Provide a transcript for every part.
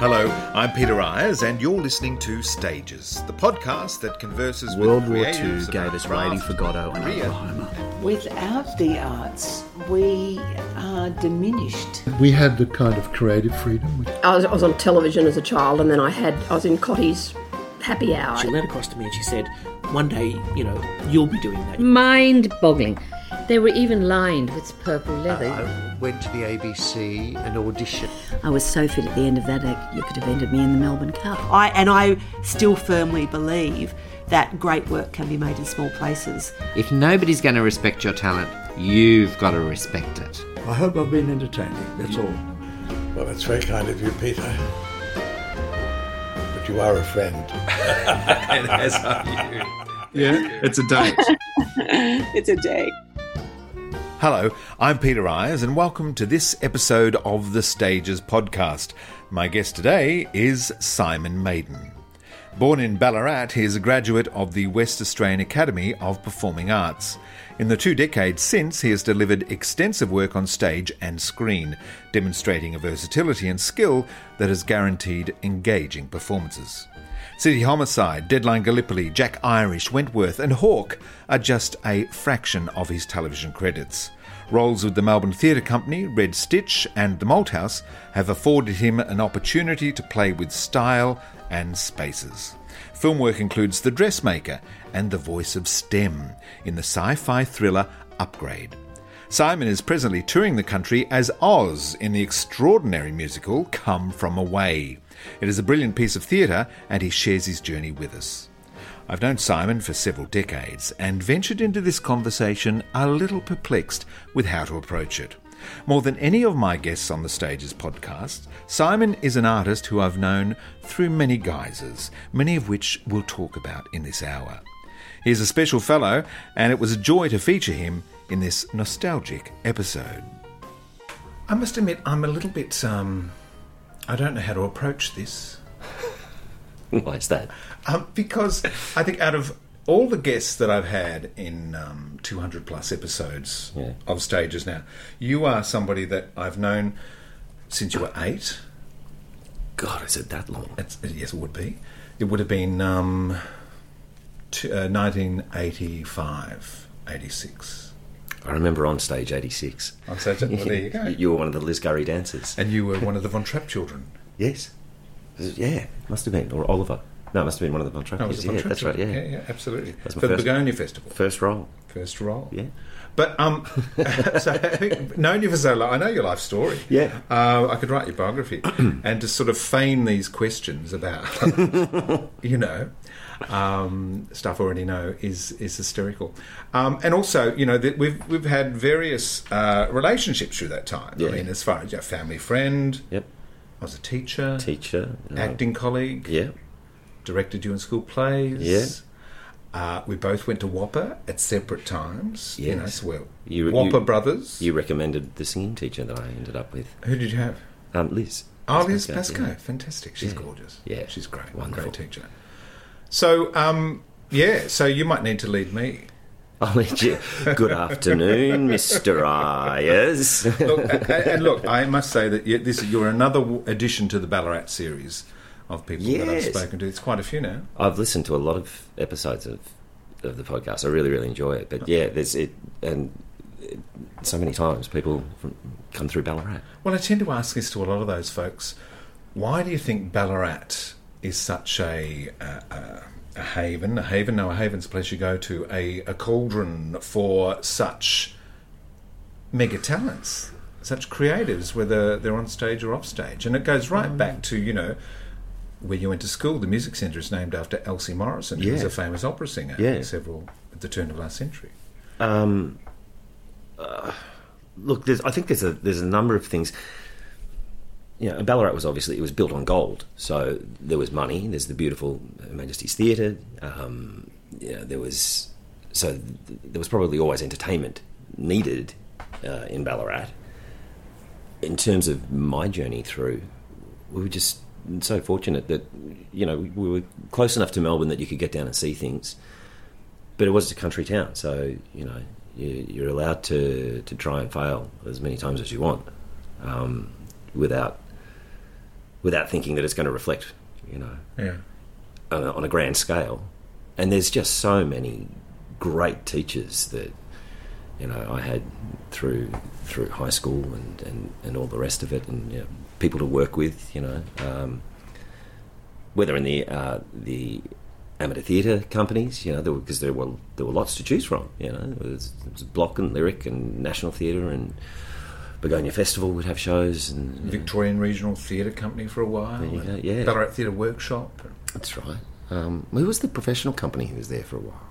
Hello, I'm Peter Ayres, and you're listening to Stages, the podcast that converses World with War creatives II gave us craft, Lady for Godot and career, Oklahoma. Without the arts, we are diminished. We had the kind of creative freedom. I was, I was on television as a child, and then I had I was in Cotty's Happy Hour. She leaned across to me and she said, One day, you know, you'll be doing that. mind boggling. They were even lined with purple leather. Uh, I went to the ABC and auditioned. I was so fit at the end of that, I- you could have ended me in the Melbourne Cup. I and I still firmly believe that great work can be made in small places. If nobody's going to respect your talent, you've got to respect it. I hope I've been entertaining, that's all. Well, that's very kind of you, Peter. But you are a friend. and as are you. Yeah, it's a date. it's a day. Hello, I'm Peter Ayres, and welcome to this episode of the Stages podcast. My guest today is Simon Maiden. Born in Ballarat, he is a graduate of the West Australian Academy of Performing Arts. In the two decades since, he has delivered extensive work on stage and screen, demonstrating a versatility and skill that has guaranteed engaging performances. City Homicide, Deadline Gallipoli, Jack Irish, Wentworth, and Hawke are just a fraction of his television credits. Roles with the Melbourne Theatre Company, Red Stitch, and The Malthouse have afforded him an opportunity to play with style and spaces. Film work includes The Dressmaker and The Voice of STEM in the sci fi thriller Upgrade. Simon is presently touring the country as Oz in the extraordinary musical Come From Away. It is a brilliant piece of theatre, and he shares his journey with us. I've known Simon for several decades and ventured into this conversation a little perplexed with how to approach it. More than any of my guests on the Stages podcast, Simon is an artist who I've known through many guises, many of which we'll talk about in this hour. He is a special fellow, and it was a joy to feature him in this nostalgic episode. I must admit, I'm a little bit, um, I don't know how to approach this. Why is that? Um, because I think out of all the guests that I've had in um, 200 plus episodes Yeah. of stages now, you are somebody that I've known since you were eight. God, is it that long? It's, yes, it would be. It would have been um, t- uh, 1985, 86. I remember on stage 86. On stage- well, there you go. You were one of the Liz Gurry dancers. And you were one of the Von Trapp children. Yes. Yeah, must have been. Or Oliver. No, it must have been one of the Von Trapp No, kids. Yeah, that's right, yeah. Yeah, yeah, absolutely. That's my For the first- Begonia Festival. First role. First role. Yeah. But um, so having known you for so long, I know your life story. Yeah. uh, I could write your biography and to sort of feign these questions about, you know, um, stuff I already know is is hysterical. Um, and also, you know, that we've we've had various uh, relationships through that time. Yeah. I mean, as far as your family friend, Yep. I was a teacher, Teacher. acting colleague, Yeah. directed you in school plays. Yeah. Uh, we both went to WAAPA at separate times. You know, Yes. so we're You- WAAPA you- brothers. You recommended the singing teacher that I ended up with. Who did you have? Um, Liz. Oh, Liz Pascoe, Pascoe. yeah. Fantastic. She's Yeah. gorgeous. Yeah. She's great. Wonderful. Great teacher. So, um, yeah, so you might need to lead me. I'll let you. Good afternoon, Mr. Ayres. Look, and, and look, I must say that you, this you're another addition to the Ballarat series of people that I've spoken to. It's quite a few now. I've listened to a lot of episodes of of the podcast. I really, really enjoy it. But yeah, there's it, and it, so many times people from, come through Ballarat. Well, I tend to ask this to a lot of those folks. Why do you think Ballarat is such a, a, a, a haven? A haven? No, a haven's a place you go to. A, a cauldron for such mega talents, such creatives, whether they're on stage or off stage. And it goes right back to, you know, where you went to school. The music centre is named after Elsie Morrison, who was a famous opera singer Yeah. several at the turn of last century. Um, uh, look, there's, I think there's a there's a number of things. You know, Ballarat was obviously it was built on gold, so there was money. There's the beautiful Majesty's Theatre. Um, you know, there was so th- there was probably always entertainment needed uh, in Ballarat. In terms of my journey through, we were just so fortunate that you know we were close enough to Melbourne that you could get down and see things but it was a country town, so you know you, you're allowed to to try and fail as many times as you want, um, without without thinking that it's going to reflect, you know, Yeah. on a, on a grand scale. And there's just so many great teachers that you know I had through through high school and, and, and all the rest of it, and you know, people to work with. You know, um, whether in the uh, the amateur theatre companies, you know, because there, were there were lots to choose from. You know, there was, there was Block and Lyric and National Theatre and Begonia Festival would have shows and you know, Victorian Regional Theatre Company for a while. There you and go, yeah. Ballarat Theatre Workshop. that's right. Um, who was the professional company who was there for a while?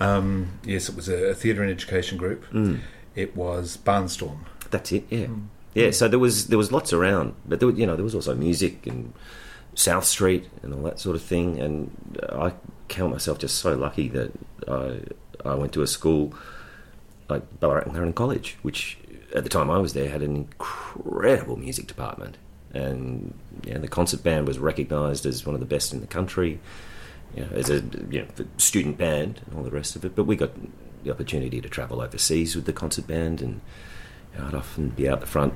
Um, yes, it was a, theatre and education group. Mm. It was Barnstorm. That's it. Yeah, yeah. So there was there was lots around, but there, you know there was also music and South Street and all that sort of thing. And I count myself just so lucky that I I went to a school like Ballarat and Clarendon College, which at the time I was there had an incredible music department, and the concert band was recognised as one of the best in the country. You know, as a you know, student band and all the rest of it, but we got the opportunity to travel overseas with the concert band, and you know, I'd often be out the front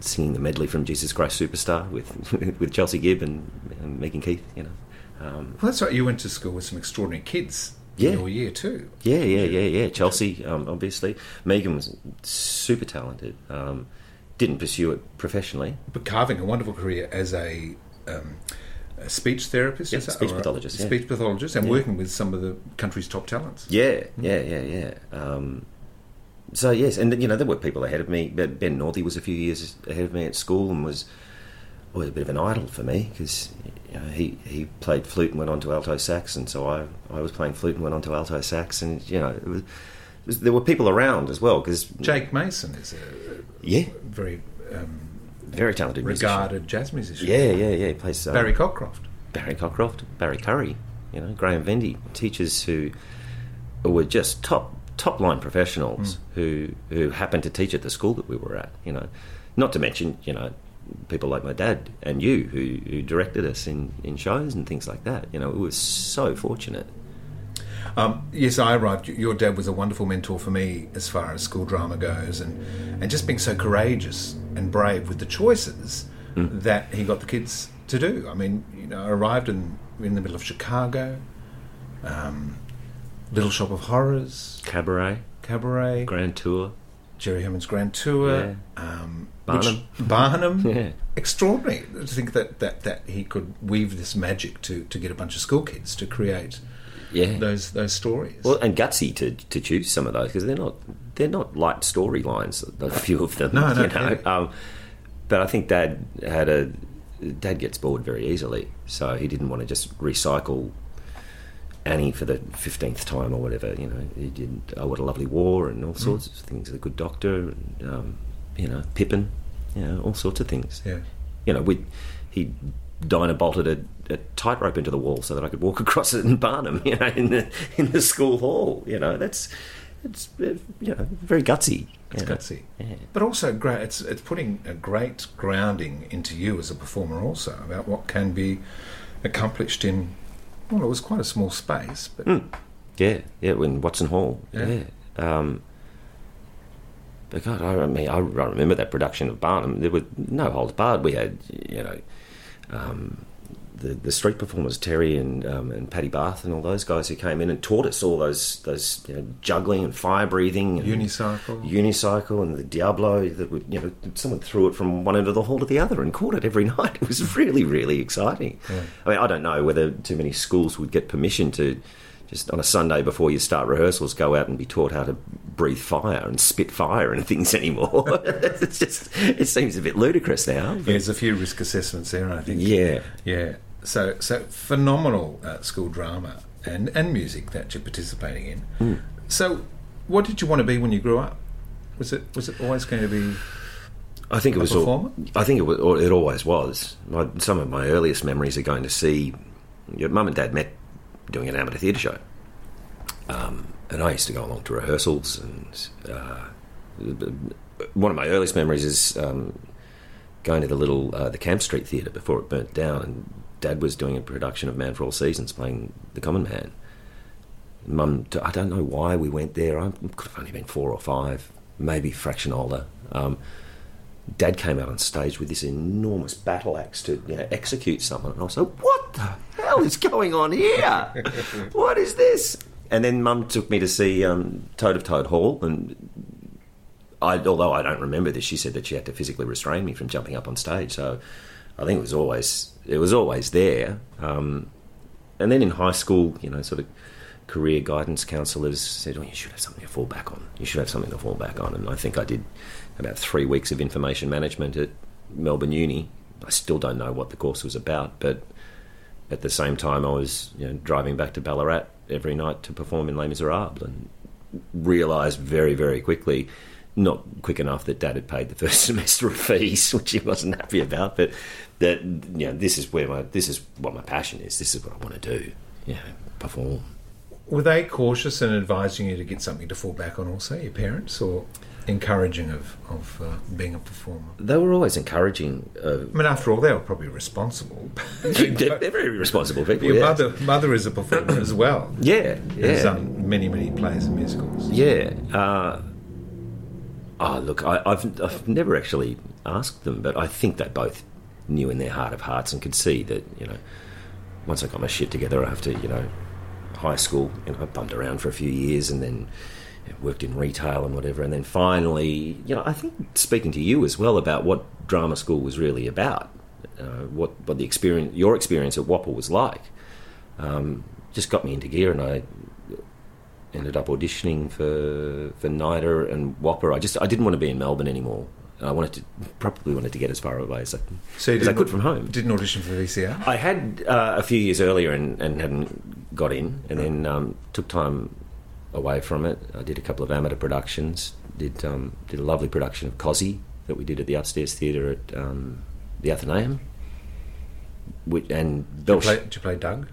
singing the medley from Jesus Christ Superstar with with Chelsea Gibb and, and Megan Keith. You know, um, Well, that's right. You went to school with some extraordinary kids Yeah. in your year too. yeah, yeah, yeah, yeah. Chelsea, um, obviously. Megan was super talented. Um, didn't pursue it professionally. But carving a wonderful career as a, um, a speech therapist, Yeah, speech pathologist, yeah. speech pathologist, and Yeah. working with some of the country's top talents. Yeah, yeah, yeah, yeah. Um, so yes, and you know there were people ahead of me. Ben Ben Northey was a few years ahead of me at school and was always a bit of an idol for me because you know, he he played flute and went on to alto sax, and so I I was playing flute and went on to alto sax, and you know it was, was, there were people around as well because Jake Mason is a yeah, very um, very talented musician. regarded jazz musician. Yeah, yeah, yeah. He plays um, Barry Cockcroft. Barry Cockcroft, Barry Curry, you know, Graham Vendy, teachers who were just top top line professionals who who happened to teach at the school that we were at. You know, not to mention you know people like my dad and you who, who directed us in, in shows and things like that. You know, we were so fortunate. Um, yes, I arrived. Your dad was a wonderful mentor for me as far as school drama goes, and and just being so courageous and brave with the choices that he got the kids to do. I mean, you know, I arrived in in the middle of Chicago, um, Little Shop of Horrors, Cabaret, Cabaret, Grand Tour, Jerry Herman's Grand Tour, um, Barnum. which- Barnum. Yeah. Extraordinary to think that, that, that he could weave this magic to, to get a bunch of school kids to create yeah. those those stories. Well, and gutsy to, to choose some of those because they're not they're not light storylines. A few of them, No, no, know. Um, but I think Dad had a Dad gets bored very easily, so he didn't want to just recycle Annie for the fifteenth time or whatever. You know, he did Oh What a Lovely War and all sorts of things. The Good Doctor, and, um, you know, Pippin, you know, all sorts of things. yeah. You know, we he Dinah bolted a, a tightrope into the wall so that I could walk across it in Barnum, you know, in the in the school hall. You know, that's it's uh, you know very gutsy. It's know. gutsy. Yeah. But also great it's it's putting a great grounding into you as a performer also about what can be accomplished in well, it was quite a small space, but Mm. Yeah, yeah, in Watson Hall. Yeah. Yeah. Um, but God, I mean, I remember that production of Barnum. There were no holds barred. We had, you know, um, the the street performers Terry and um, and Paddy Bath and all those guys who came in and taught us all those those you know, juggling and fire breathing and unicycle. unicycle and the diabolo that would you know someone threw it from one end of the hall to the other and caught it every night. It was really really exciting. I mean, I don't know whether too many schools would get permission to just on a Sunday before you start rehearsals go out and be taught how to breathe fire and spit fire and things anymore. it's just it seems a bit ludicrous now. Yeah, there's a few risk assessments there, I think. Yeah. Yeah. So so phenomenal uh, school drama and, and music that you're participating in. Hmm. So what did you want to be when you grew up? Was it was it always going to be I think it A was. All. I think it was. It always was. My, some of my earliest memories are going to see. Your mum and dad met doing an amateur theatre show, um, and I used to go along to rehearsals. And uh, one of my earliest memories is um, going to the little uh, the Camp Street Theatre before it burnt down, and Dad was doing a production of Man for All Seasons, playing the Common Man. Mum, I don't know why we went there. I could have only been four or five, maybe fraction older. Um, Dad came out on stage with this enormous battle axe to you know, execute someone, and I was like, "What the hell is going on here? what is this?" And then Mum took me to see um, Toad of Toad Hall, and I, although I don't remember this, she said that she had to physically restrain me from jumping up on stage. So I think it was always it was always there. Um, and then in high school, you know, sort of career guidance counsellors said, "Oh, you should have something to fall back on. You should have something to fall back on." And I think I did about three weeks of information management at Melbourne Uni. I still don't know what the course was about, but at the same time, I was you know, driving back to Ballarat every night to perform in Les Miserables, and realised very, very quickly. Not quick enough that Dad had paid the first semester of fees, which he wasn't happy about, but that you know this is where my this is what my passion is. This is what I want to do. Yeah, perform. Were they cautious in advising you to get something to fall back on, also your parents, or encouraging of of uh, being a performer? They were always encouraging. Uh, I mean, after all, they were probably responsible. they're, they're very responsible people. Your yeah. mother mother is a performer as well. Yeah, Has yeah, done many many plays and musicals. yeah. Uh, oh, look, I, I've I've never actually asked them, but I think they both knew in their heart of hearts and could see that you know once I got my shit together after you know high school, you know, I bumped around for a few years and then worked in retail and whatever, and then finally, you know, I think speaking to you as well about what drama school was really about, uh, what what the experience, your experience at WAAPA was like, um, just got me into gear, and I ended up auditioning for for NIDA and WAAPA. I just I didn't want to be in Melbourne anymore. I wanted to probably wanted to get as far away as I, So as I could from home. Didn't audition for VCA. I had uh, a few years earlier and, and hadn't got in, and then um, took time away from it. I did a couple of amateur productions. Did um, did a lovely production of Cosi that we did at the Upstairs Theatre at um, the Athenaeum. Which, and Did you, play, did you play Doug?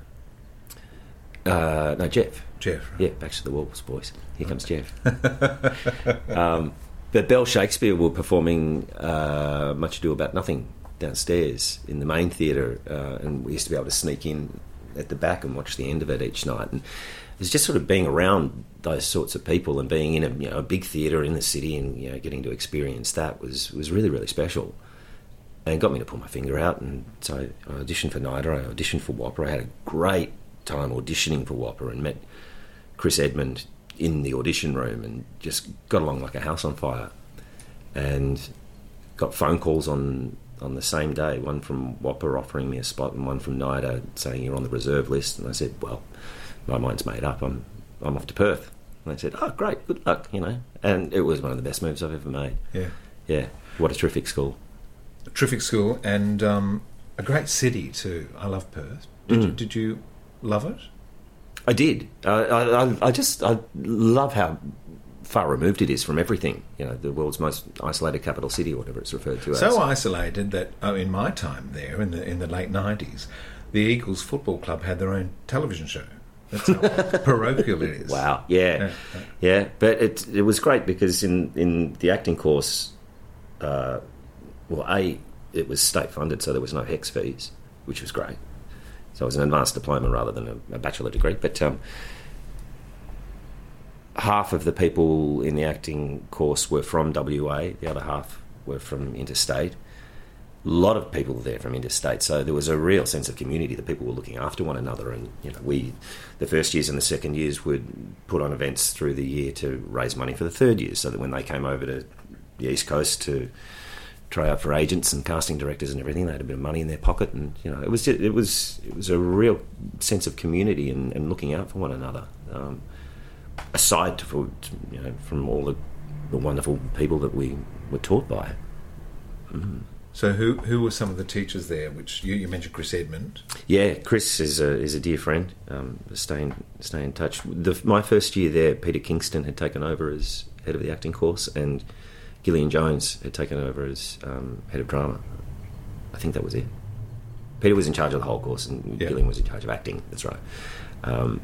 uh, no Jeff. Jeff. right. Yeah, back to the Wolves, boys. Here comes Jeff. um, but Bell Shakespeare were performing uh, Much Ado About Nothing downstairs in the main theatre, uh, and we used to be able to sneak in at the back and watch the end of it each night. And it was just sort of being around those sorts of people and being in a, you know, a big theatre in the city and you know, getting to experience that was, was really, really special. And got me to pull my finger out, and so I auditioned for NIDA, I auditioned for WAAPA. I had a great time auditioning for WAAPA and met Chris Edmund in the audition room and just got along like a house on fire. And got phone calls on on the same day, one from WAAPA offering me a spot and one from NIDA saying you're on the reserve list. And I said, well, my mind's made up. I'm I'm off to Perth. And they said, oh, great, good luck, you know. And it was one of the best moves I've ever made. Yeah. Yeah, what a terrific school. A terrific school and um, a great city too. I love Perth. Did, you, Mm. did you love it? I did. I, I, I- just I love how far removed it is from everything. You know, the world's most isolated capital city, or whatever it's referred to as. So isolated that oh, in my time there, in the in the late nineties, the Eagles Football Club had their own television show. That's how parochial it is. Wow. Yeah. Yeah, Yeah. But it it was great because in in the acting course, uh, well, a it was state funded, so there was no HECS fees, which was great. So it was an advanced diploma rather than a, a bachelor degree. But um, half of the people in the acting course were from WA, the other half were from interstate. A lot of people there from interstate, so there was a real sense of community that people were looking after one another. And you know, we, the first years and the second years, would put on events through the year to raise money for the third years, so that when they came over to the east coast to try out for agents and casting directors and everything, they had a bit of money in their pocket, and you know, it was just, it was it was a real sense of community and, and looking out for one another. Um, aside to, you know, from all the, the wonderful people that we were taught by. So who who were some of the teachers there? Which you, you mentioned Chris Edmund. Yeah, Chris is a is a dear friend. Um, stay in stay in touch. The, my first year there, Peter Kingston had taken over as head of the acting course, and Gillian Jones had taken over as um, head of drama. I think that was it. Peter was in charge of the whole course, and Yeah. Gillian was in charge of acting. That's right. Um,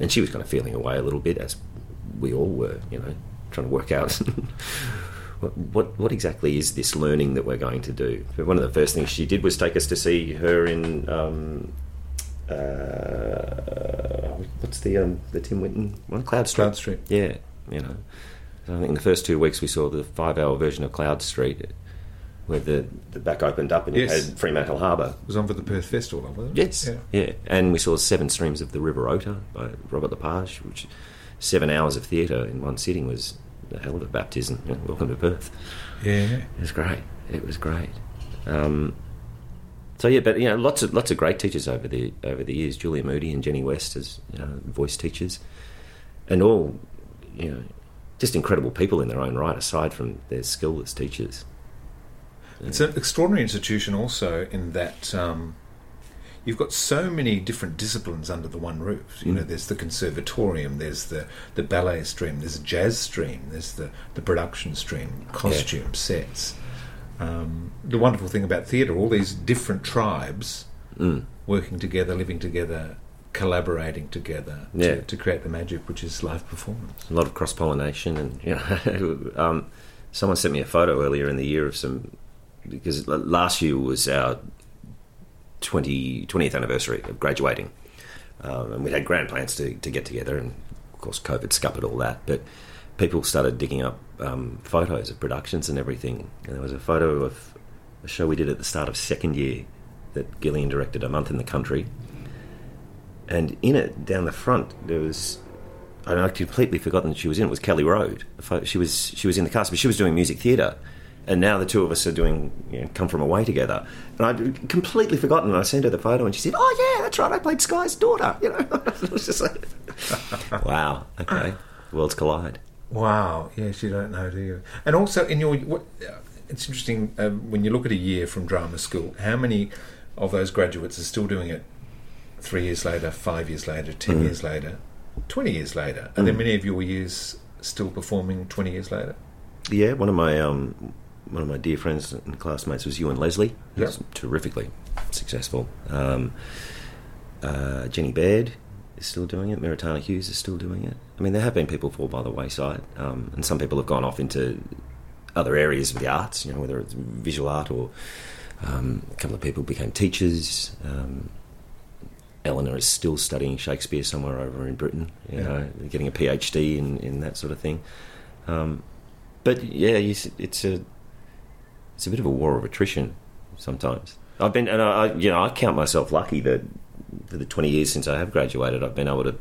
and she was kind of feeling away a little bit, as we all were. You know, trying to work out. What, what what exactly is this learning that we're going to do? But one of the first things she did was take us to see her in um, uh, what's the um, the Tim Winton one Cloud Street. Cloud Street. Yeah, you know. I think in the first two weeks we saw the five hour version of Cloud Street, where the, the back opened up and you Yes. had Fremantle Harbour. It was on for the Perth Festival, wasn't it? Yes, Yeah. yeah. And we saw Seven Streams of the River Ota by Robert Lepage, which seven hours of theatre in one sitting was a hell of a baptism. Welcome to Perth. Yeah. It was great. It was great. Um, so yeah, but you know, lots of lots of great teachers over the over the years. Julia Moody and Jenny West as you know, voice teachers, and all you know, just incredible people in their own right. Aside from their skill as teachers. It's an extraordinary institution also in that um, you've got so many different disciplines under the one roof. You know, there's the conservatorium, there's the, the ballet stream, there's a jazz stream, there's the, the production stream, costume, sets. Um, the wonderful thing about theatre, all these different tribes Mm. working together, living together, collaborating together Yeah. to, to create the magic which is live performance. a lot of cross pollination, and you know, um, someone sent me a photo earlier in the year of some because last year was our 20, 20th anniversary of graduating, um, and we had grand plans to, to get together, and of course, COVID scuppered all that, but. People started digging up um, photos of productions and everything, and there was a photo of a show we did at the start of second year that Gillian directed, A Month in the Country, and in it, down the front, there was and I'd completely forgotten that she was in it. Was Kellie Rode? She was she was in the cast, but she was doing music theatre, and now the two of us are doing you know, Come From Away together. And I'd completely forgotten. And I sent her the photo, and she said, "Oh yeah, that's right. I played Sky's daughter." You know, was just like, wow. Okay, worlds collide. Wow. Yes, you don't know, do you? And also, in your, what, uh, it's interesting um, when you look at a year from drama school. How many of those graduates are still doing it three years later, five years later, ten Mm. years later, twenty years later? Are there Mm. many of your years still performing twenty years later? Yeah, one of my um, one of my dear friends and classmates was Ewan Leslie. Yep. Who's terrifically successful. Um, uh, Jenni Baird is still doing it. Meritana Hughes is still doing it. I mean, there have been people fall by the wayside, um, and some people have gone off into other areas of the arts. You know, whether it's visual art or um, a couple of people became teachers. Um, Eleanor is still studying Shakespeare somewhere over in Britain. You Yeah. know, getting a PhD in, in that sort of thing. Um, but yeah, you, it's a it's a bit of a war of attrition sometimes. I've been, and I, I- you know, I count myself lucky that for the twenty years since I have graduated, I've been able to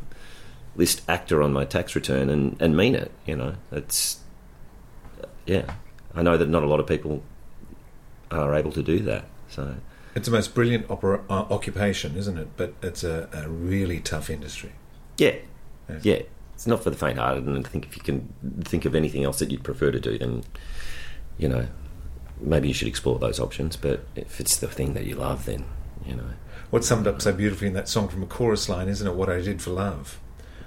list actor on my tax return and, and mean it. You know, it's yeah. I know that not a lot of people are able to do that. So It's the most brilliant opera, uh, occupation, isn't it? But it's a, a really tough industry. yeah, Yes. yeah. It's not for the faint-hearted, and I think if you can think of anything else that you'd prefer to do, then you know maybe you should explore those options. But if it's the thing that you love, then you know. What's summed up so beautifully in that song from a chorus line, isn't it? What I did for love.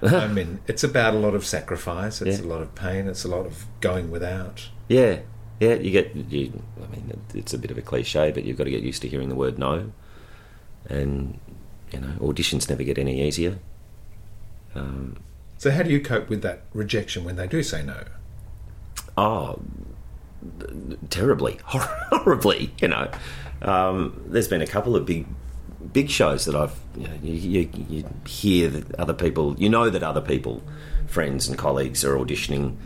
I mean, it's about a lot of sacrifice. It's Yeah. a lot of pain. It's a lot of going without. Yeah, yeah. You get. You, I mean, it's a bit of a cliche, but you've got to get used to hearing the word no. And you know, auditions never get any easier. Um, So, how do you cope with that rejection when they do say no? oh, terribly, horribly. You know, um, there's been a couple of big, big shows that I've. You, know, you, you, you hear that other people, you know that other people, friends and colleagues, are auditioning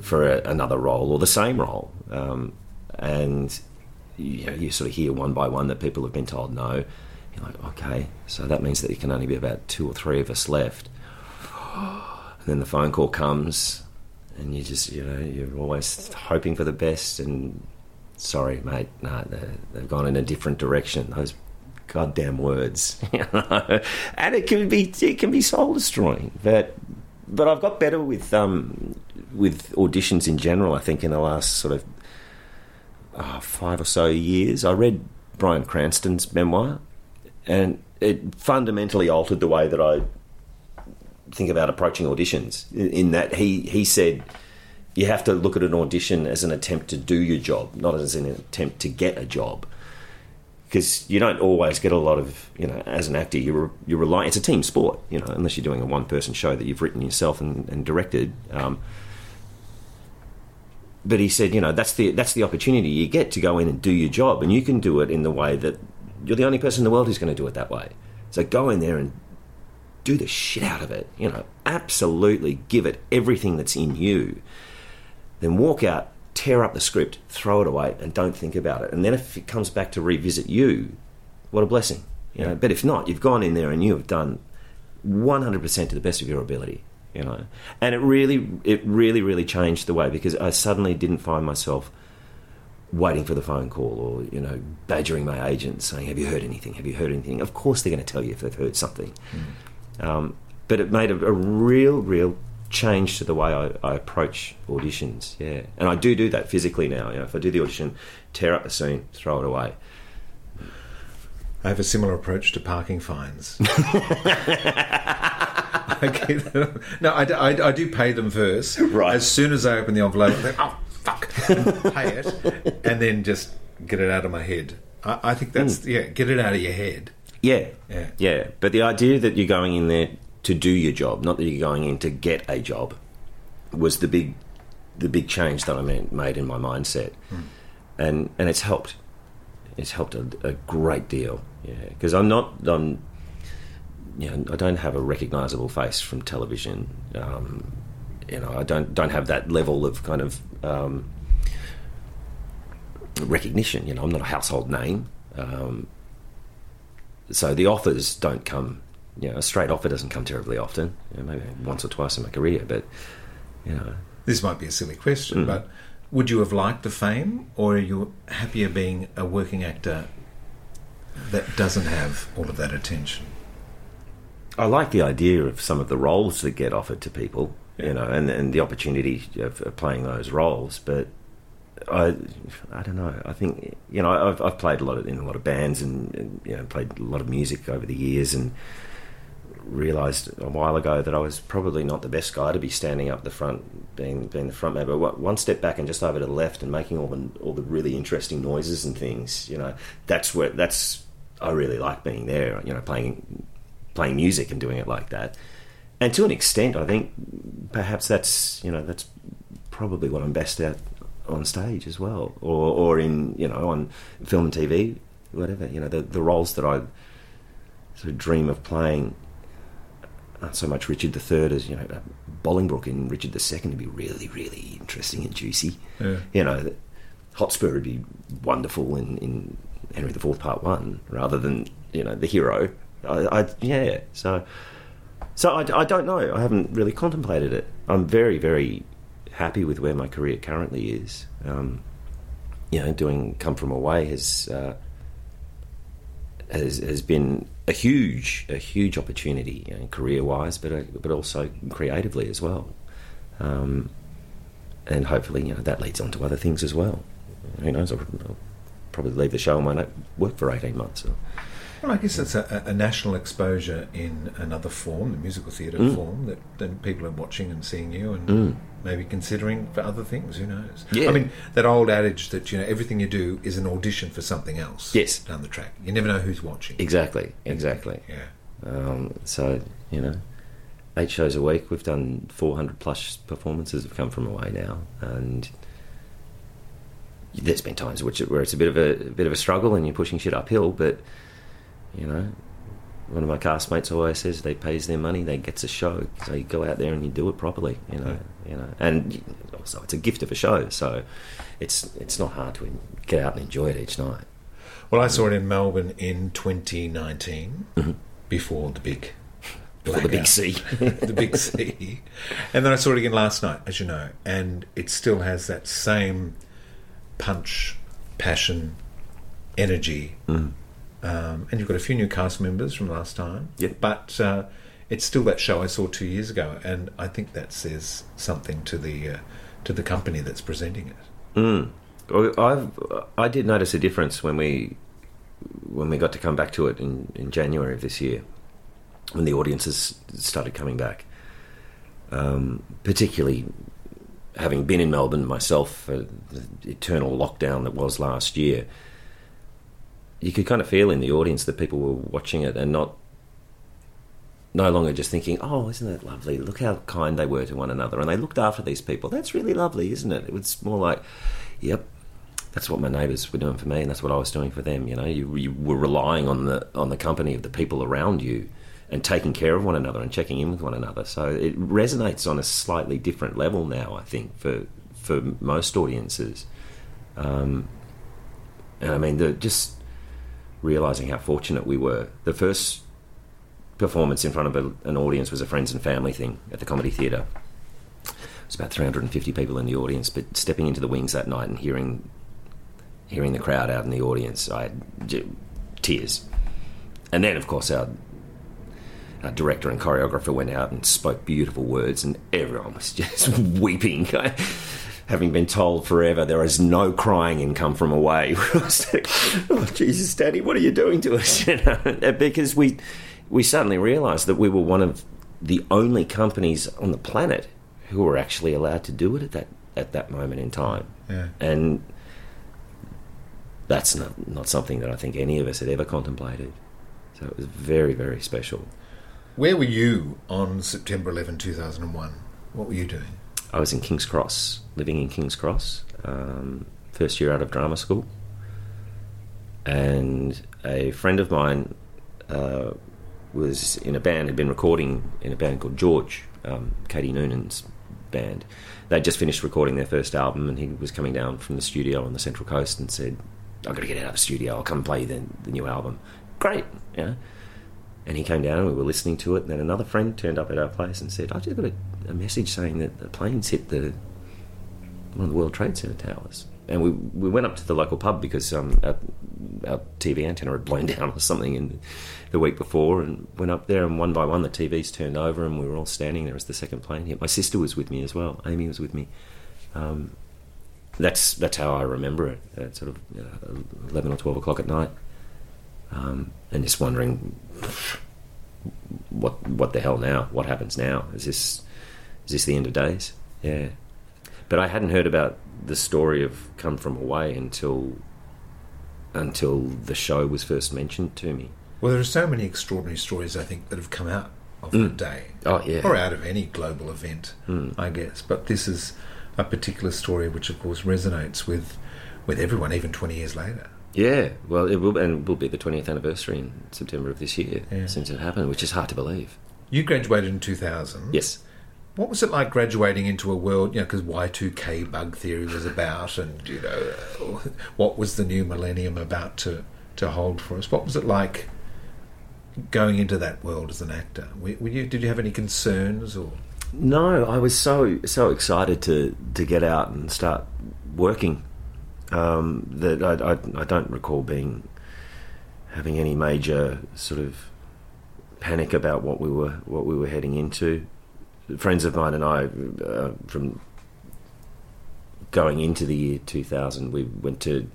for a, another role or the same role, um, and you, know, you sort of hear one by one that people have been told no. You're like, okay, so that means that there can only be about two or three of us left. And then the phone call comes, and you just, you know, you're always hoping for the best. And sorry, mate, no, they- they've gone in a different direction. Those goddamn words, you know? and it can be, it can be soul destroying. But, but I've got better with, um, with auditions in general. I think in the last sort of uh, five or so years, I read Bryan Cranston's memoir, and it fundamentally altered the way that I think about approaching auditions in- in that he he said you have to look at an audition as an attempt to do your job not as an attempt to get a job because you don't always get a lot of you know as an actor you're you're relying it's a team sport you know unless you're doing a one person show that you've written yourself and, and directed um, but he said you know that's the that's the opportunity you get to go in and do your job and you can do it in the way that you're the only person in the world who's going to do it that way so go in there and do the shit out of it. You know, absolutely give it everything that's in you. Then walk out tear up the script, throw it away, and don't think about it. And then if it comes back to revisit you, what a blessing. You know, but if not, you've gone in there and you have done 100% to the best of your ability. You know, and it really, it really, really changed the way because I suddenly didn't find myself waiting for the phone call or you know badgering my agent saying have you heard anything have you heard anything of course they're going to tell you if they've heard something um, but it made a, a real real change to the way I, I approach auditions yeah and I do do that physically now you know if I do the audition tear up the scene throw it away I have a similar approach to parking fines. I them- no, I, do- I- I do pay them first. Right. As soon as I open the envelope, I think, oh, fuck, pay it, and then just get it out of my head. I, I think that's, hmm. yeah, get it out of your head. yeah Yeah. yeah but the idea that you're going in there to do your job not that you're going in to get a job was the big the big change that I made, in my mindset, and and it's helped. It's helped a, a great deal. Yeah, because I'm not I'm you know I don't have a recognisable face from television. Um, you know I don't don't have that level of kind of um, recognition. You know I'm not a household name. Um, so the offers don't come. You know, a straight offer doesn't come terribly often. You know, maybe once or twice in my career, but you know, This might be a silly Mm. question, but would you have liked the fame, or are you happier being a working actor that doesn't have all of that attention? I like the idea of some of the roles that get offered to people, you know, and, and the opportunity of, of playing those roles. But I, I don't know. I think you know I've, I've played a lot of, in a lot of bands and, and you know played a lot of music over the years and realised a while ago that I was probably not the best guy to be standing up the front, being being the front man. But one step back and just over to the left and making all the all the really interesting noises and things. You know, that's where that's I really like being there. You know, playing playing music and doing it like that. And to an extent, I think perhaps that's you know that's probably what I'm best at on stage as well, or or in you know on film and TV, whatever. You know the the roles that I sort of dream of playing. Not so much Richard III as you know Bolingbroke in Richard II would be really really interesting and juicy. Yeah. You know, Hotspur would be wonderful in, in Henry IV Part One rather than you know the hero. I, I yeah, so so I, I don't know. I haven't really contemplated it. I'm very very happy with where my career currently is. Um, you know, doing Come From Away has uh, has has been a huge a huge opportunity, you know, career wise, but uh, but also creatively as well. Um, and hopefully, you know, that leads on to other things as well. Who knows? I'll, probably leave the show and won't work for eighteen months. Well, I guess it's a, a national exposure in another form, the musical theatre Mm. form, that then people are watching and seeing you and maybe considering for other things. Who knows? Yeah. I mean, that old adage that you know everything you do is an audition for something else. Yes. down the track, you never know who's watching. Exactly, exactly. Yeah. Um, so you know, eight shows a week. We've done four hundred plus performances have come from away now, and there's been times which where it's a bit of a, a bit of a struggle and you're pushing shit uphill. But you know, one of my castmates always says they pays their money, they gets a show. So you go out there and you do it properly. You know, you know, and also it's a gift of a show. So it's it's not hard to get out and enjoy it each night. Well, I saw it in Melbourne in 2019 before the big. Mm-hmm. Before the big. C. the big C. And then I saw it again last night, as you know, and it still has that same punch, passion, energy. Mm. Um, and you've got a few new cast members from last time. But uh, it's still that show I saw two years ago, and I think that says something to the uh, to the company that's presenting it. Mm. I've I did notice a difference when we when we got to come back to it in, in January of this year, when the audiences started coming back. Um, particularly having been in Melbourne myself for the eternal lockdown that was last year, you could kind of feel in the audience that people were watching it and not no longer just thinking, "Oh, isn't that lovely? Look how kind they were to one another, and they looked after these people. That's really lovely, isn't it?" It was more like, "Yep, that's what my neighbours were doing for me, and that's what I was doing for them." You know, you, you were relying on the on the company of the people around you, and taking care of one another and checking in with one another. So it resonates on a slightly different level now, I think, for for most audiences. Um, and I mean, the, just realizing how fortunate we were. The first performance in front of a, an audience was a friends and family thing at the Comedy Theatre. It was about 350 people in the audience, but stepping into the wings that night and hearing hearing the crowd out in the audience, I had tears. And then, of course, our, our director and choreographer went out and spoke beautiful words, and everyone was just weeping. Having been told forever there is no crying in Come From Away. I was like, oh, Jesus, Daddy, what are you doing to us? You know, because we, we suddenly realised that we were one of the only companies on the planet who were actually allowed to do it at that, at that moment in time. Yeah. And that's not, not something that I think any of us had ever contemplated. So it was very, very special. Where were you on September 11, 2001? What were you doing? I was in King's Cross, living in King's Cross, um, first year out of drama school. And a friend of mine uh, was in a band, had been recording in a band called George, um, Katie Noonan's band. They'd just finished recording their first album, and he was coming down from the studio on the Central Coast and said, I've got to get out of the studio, I'll come play the, the new album. Great, yeah. And he came down and we were listening to it. And then another friend turned up at our place and said, I just got a, a message saying that the planes hit the one of the World Trade Center towers. And we, we went up to the local pub because um, our, our TV antenna had blown down or something in the week before and went up there and one by one the TVs turned over and we were all standing there as the second plane hit. My sister was with me as well. Amy was with me. Um, that's that's how I remember it. At sort of you know, eleven or twelve o'clock at night, um, and just wondering what what the hell now? What happens now? Is this is this the end of days? Yeah, but I hadn't heard about the story of Come From Away until until the show was first mentioned to me. Well, there are so many extraordinary stories, I think, that have come out of that mm. day. Oh yeah, Or out of any global event, mm. I guess. But this is a particular story which, of course, resonates with, with everyone, even 20 years later. Yeah, well, it will, and it will be the 20th anniversary in September of this year Yeah. since it happened, which is hard to believe. You graduated in 2000. Yes. What was it like graduating into a world, you know, because Y2K bug theory was about, and, you know, what was the new millennium about to, to hold for us? What was it like going into that world as an actor? Were, were you, did you have any concerns or. No, I was so so excited to to get out and start working um, that I, I I don't recall being having any major sort of panic about what we were what we were heading into. Friends of mine and I, uh, from going into the year 2000, we went to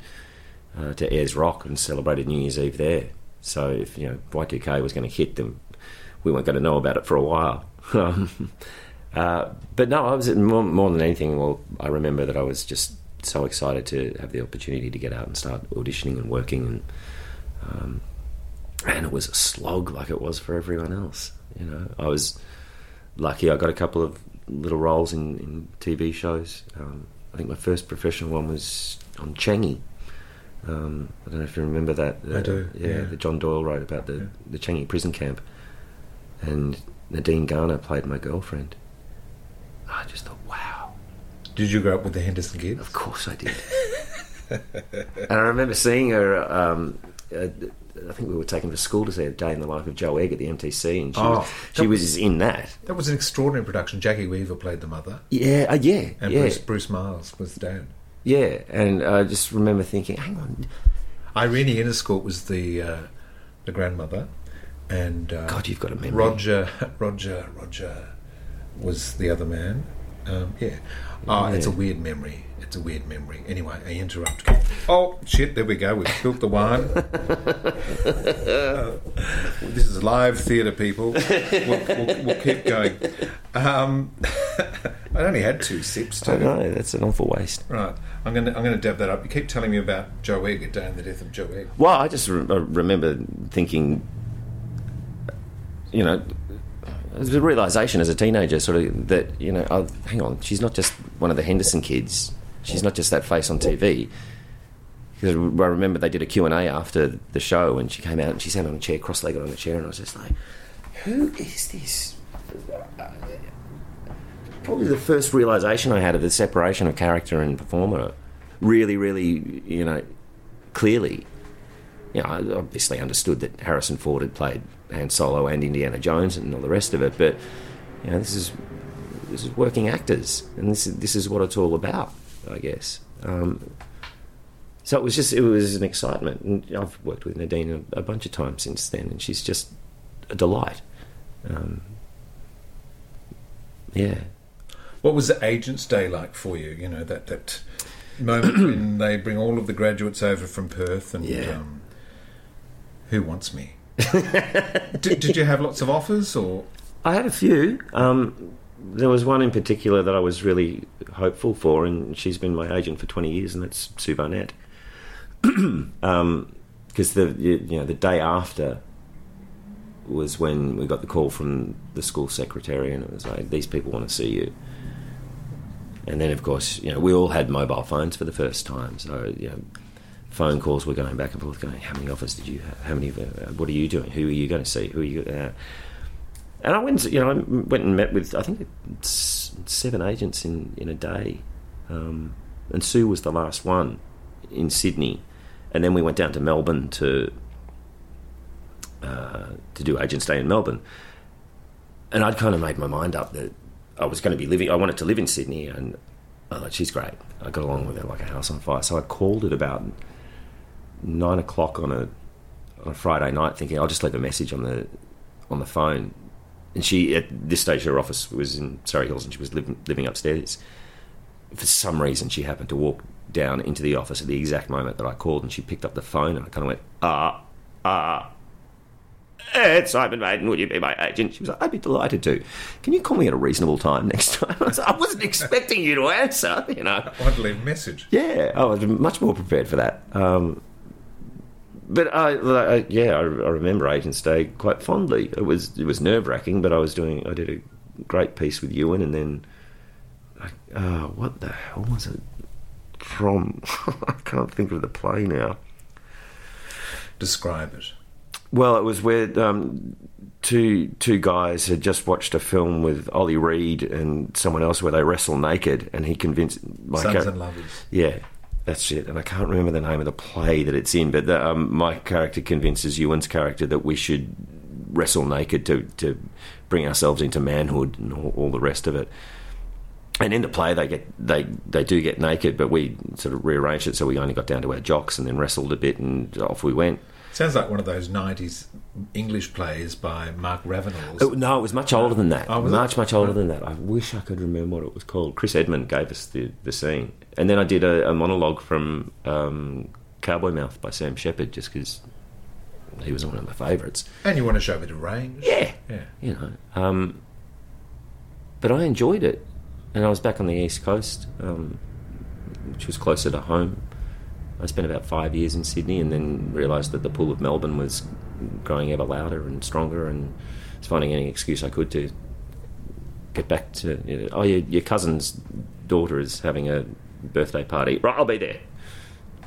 uh, to Ayers Rock and celebrated New Year's Eve there. So if you know Y2K was going to hit them, we weren't going to know about it for a while. Um, uh, but no, I was more, more than anything. Well, I remember that I was just so excited to have the opportunity to get out and start auditioning and working, and um, and it was a slog like it was for everyone else. You know, I was lucky. I got a couple of little roles in, in TV shows. Um, I think my first professional one was on Changi. Um, I don't know if you remember that. I do, Yeah, yeah. that John Doyle wrote about the the Changi prison camp, and Nadine Garner played my girlfriend. I just thought, wow. Did you grow up with the Henderson kids? Of course I did. and I remember seeing her. Um, uh, I think we were taken to school to see a day in the life of Joe Egg at the MTC, and she, Oh, was, she that was in that. That was an extraordinary production. Jacki Weaver played the mother, Yeah, uh, yeah, and yeah, Bruce, Bruce Myles was the dad. yeah. And I just remember thinking, hang on, Irene Inescort was the uh, the grandmother, and uh, God, you've got a memory. Roger, Roger, Roger was the other man. Um, yeah. Oh, it's a weird memory. It's a weird memory. Anyway, I interrupt. Oh shit! There we go. We've spilled the wine. Uh, this is live theatre, people. We'll, we'll, we'll keep going. Um, I only had two sips. I Too. know that's an awful waste. Right. I'm going to I'm going to dab that up. You keep telling me about Joe Egg, a day in the death of Joe Egg. Well, I just re- I remember thinking, you know, a realization as a teenager, sort of that you know, oh, hang on, she's not just one of the Henderson kids. She's not just that face on TV. Because I remember they did a Q and A after the show, and she came out and she sat on a chair, cross-legged on a chair, and I was just like, "Who is this?" probably the first realization I had of the separation of character and performer. Really, really, you know, clearly. You know, I obviously understood that Harrison Ford had played Han Solo and Indiana Jones and all the rest of it, but you know, this is this is working actors, and this is this is what it's all about, I guess. Um, so it was just it was an excitement, and I've worked with Nadine a, a bunch of times since then, and she's just a delight. Um, yeah. What was the Agents Day like for you? You know that that moment when they bring all of the graduates over from Perth and Yeah. um, who wants me? did, did you have lots of offers or? I had a few. Um, there was one in particular that I was really hopeful for, and she's been my agent for 20 years, and that's Sue Barnett. Because the you you know the day after was when we got the call from the school secretary, and it was like these people want to see you. And then, of course, you know, we all had mobile phones for the first time, so you know, phone calls were going back and forth, going, "How many offers did you have? How many? Uh, what are you doing? Who are you going to see? Who are you?" Uh, and I went, you know, I went and met with I think seven agents in in a day, um, and Sue was the last one in Sydney, and then we went down to Melbourne to uh, to do Agents Day in Melbourne, and I'd kind of made my mind up that I was going to be living. I wanted to live in Sydney, and oh, she's great. I got along with her like a house on fire. So I called it about nine o'clock on a on a Friday night, thinking I'll just leave a message on the on the phone. And she, at this stage, her office was in Surry Hills, and she was living, living upstairs. For some reason, she happened to walk down into the office at the exact moment that I called, and she picked up the phone, and I kind of went, ah, ah. It's Simon Maiden. Would you be my agent? She was like, I'd be delighted to. Can you call me at a reasonable time next time? I, was like, I wasn't expecting you to answer, you know. I had to leave a message. Yeah, I was much more prepared for that. Um, but I, I yeah, I, I remember Agents Day quite fondly. It was it was nerve wracking, but I was doing I did a great piece with Ewan, and then like, uh, what the hell was it from? I can't think of the play now. Describe it. Well, it was where um, two two guys had just watched a film with Ollie Reed and someone else where they wrestle naked, and he convinced my Sons char- and Lovers. Yeah, that's it. And I can't remember the name of the play that it's in, but the, um, my character convinces Ewan's character that we should wrestle naked to to bring ourselves into manhood and all, all the rest of it. And in the play, they get they they do get naked, but we sort of rearranged it so we only got down to our jocks and then wrestled a bit, and off we went. Sounds like one of those '90s English plays by Mark Ravenhill. Oh, no, it was much older than that. Oh, was it? much, much older than that. I wish I could remember what it was called. Chris Edmund gave us the, the scene. And then I did a, a monologue from um, Cowboy Mouth by Sam Shepard just because he was one of my favourites. And you want to show a bit of range. Yeah. Yeah. You know. Um, but I enjoyed it. And I was back on the East Coast, um, which was closer to home. I spent about five years in Sydney and then realised that the pool of Melbourne was growing ever louder and stronger and was finding any excuse I could to get back to. You know, oh, your, your cousin's daughter is having a birthday party. Right, I'll be there.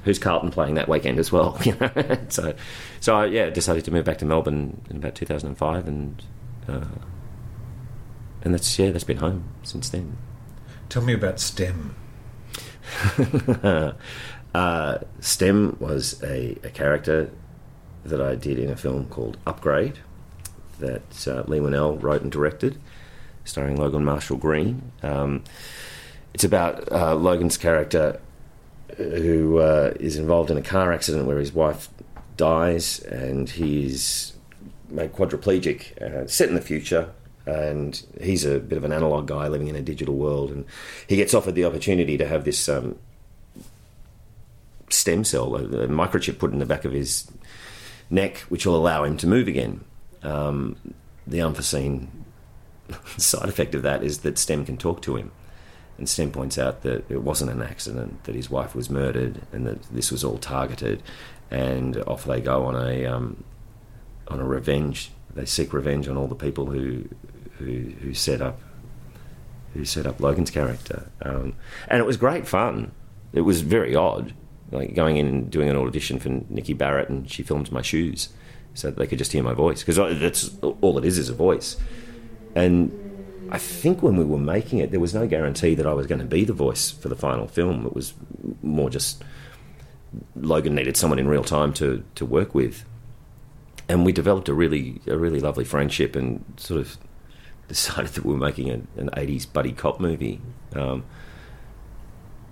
Who's Carlton playing that weekend as well? You know, so, so I, yeah, decided to move back to Melbourne in about 2005, and uh, and that's yeah, that's been home since then. Tell me about STEM. uh, STEM was a, a character that I did in a film called Upgrade that uh, Leigh Whannell wrote and directed, starring Logan Marshall Green. Um, it's about uh, Logan's character who uh, is involved in a car accident where his wife dies and he's made quadriplegic, uh, set in the future. And he's a bit of an analog guy living in a digital world, and he gets offered the opportunity to have this um, stem cell, a, a microchip put in the back of his neck, which will allow him to move again. Um, the unforeseen side effect of that is that STEM can talk to him. And STEM points out that it wasn't an accident, that his wife was murdered, and that this was all targeted. And off they go on a um, on a revenge. They seek revenge on all the people who who, who set up who set up Logan's character. Um, and it was great fun. It was very odd, like going in and doing an audition for Nikki Barrett, and she filmed my shoes so they could just hear my voice because that's all it is is a voice. And I think when we were making it, there was no guarantee that I was going to be the voice for the final film. It was more just Logan needed someone in real time to, to work with, and we developed a really a really lovely friendship and sort of decided that we were making an, an 80s buddy cop movie. Um,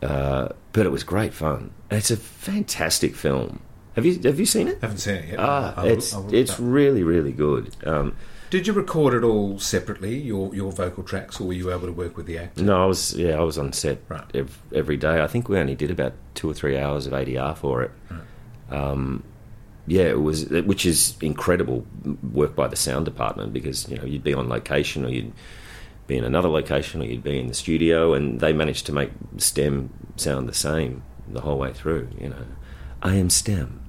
uh, but it was great fun. And it's a fantastic film. Have you have you seen it? haven't seen it yet. Ah, I'll- it's I'll it's really really good. Um, Did you record it all separately, your your vocal tracks, or were you able to work with the actor? no, I was yeah I was on set Right. ev- every day. I think we only did about two or three hours of ADR for it. Um, yeah, it was which is incredible work by the sound department because you know you'd be on location or you'd be in another location or you'd be in the studio and they managed to make STEM sound the same the whole way through. You know, I am STEM,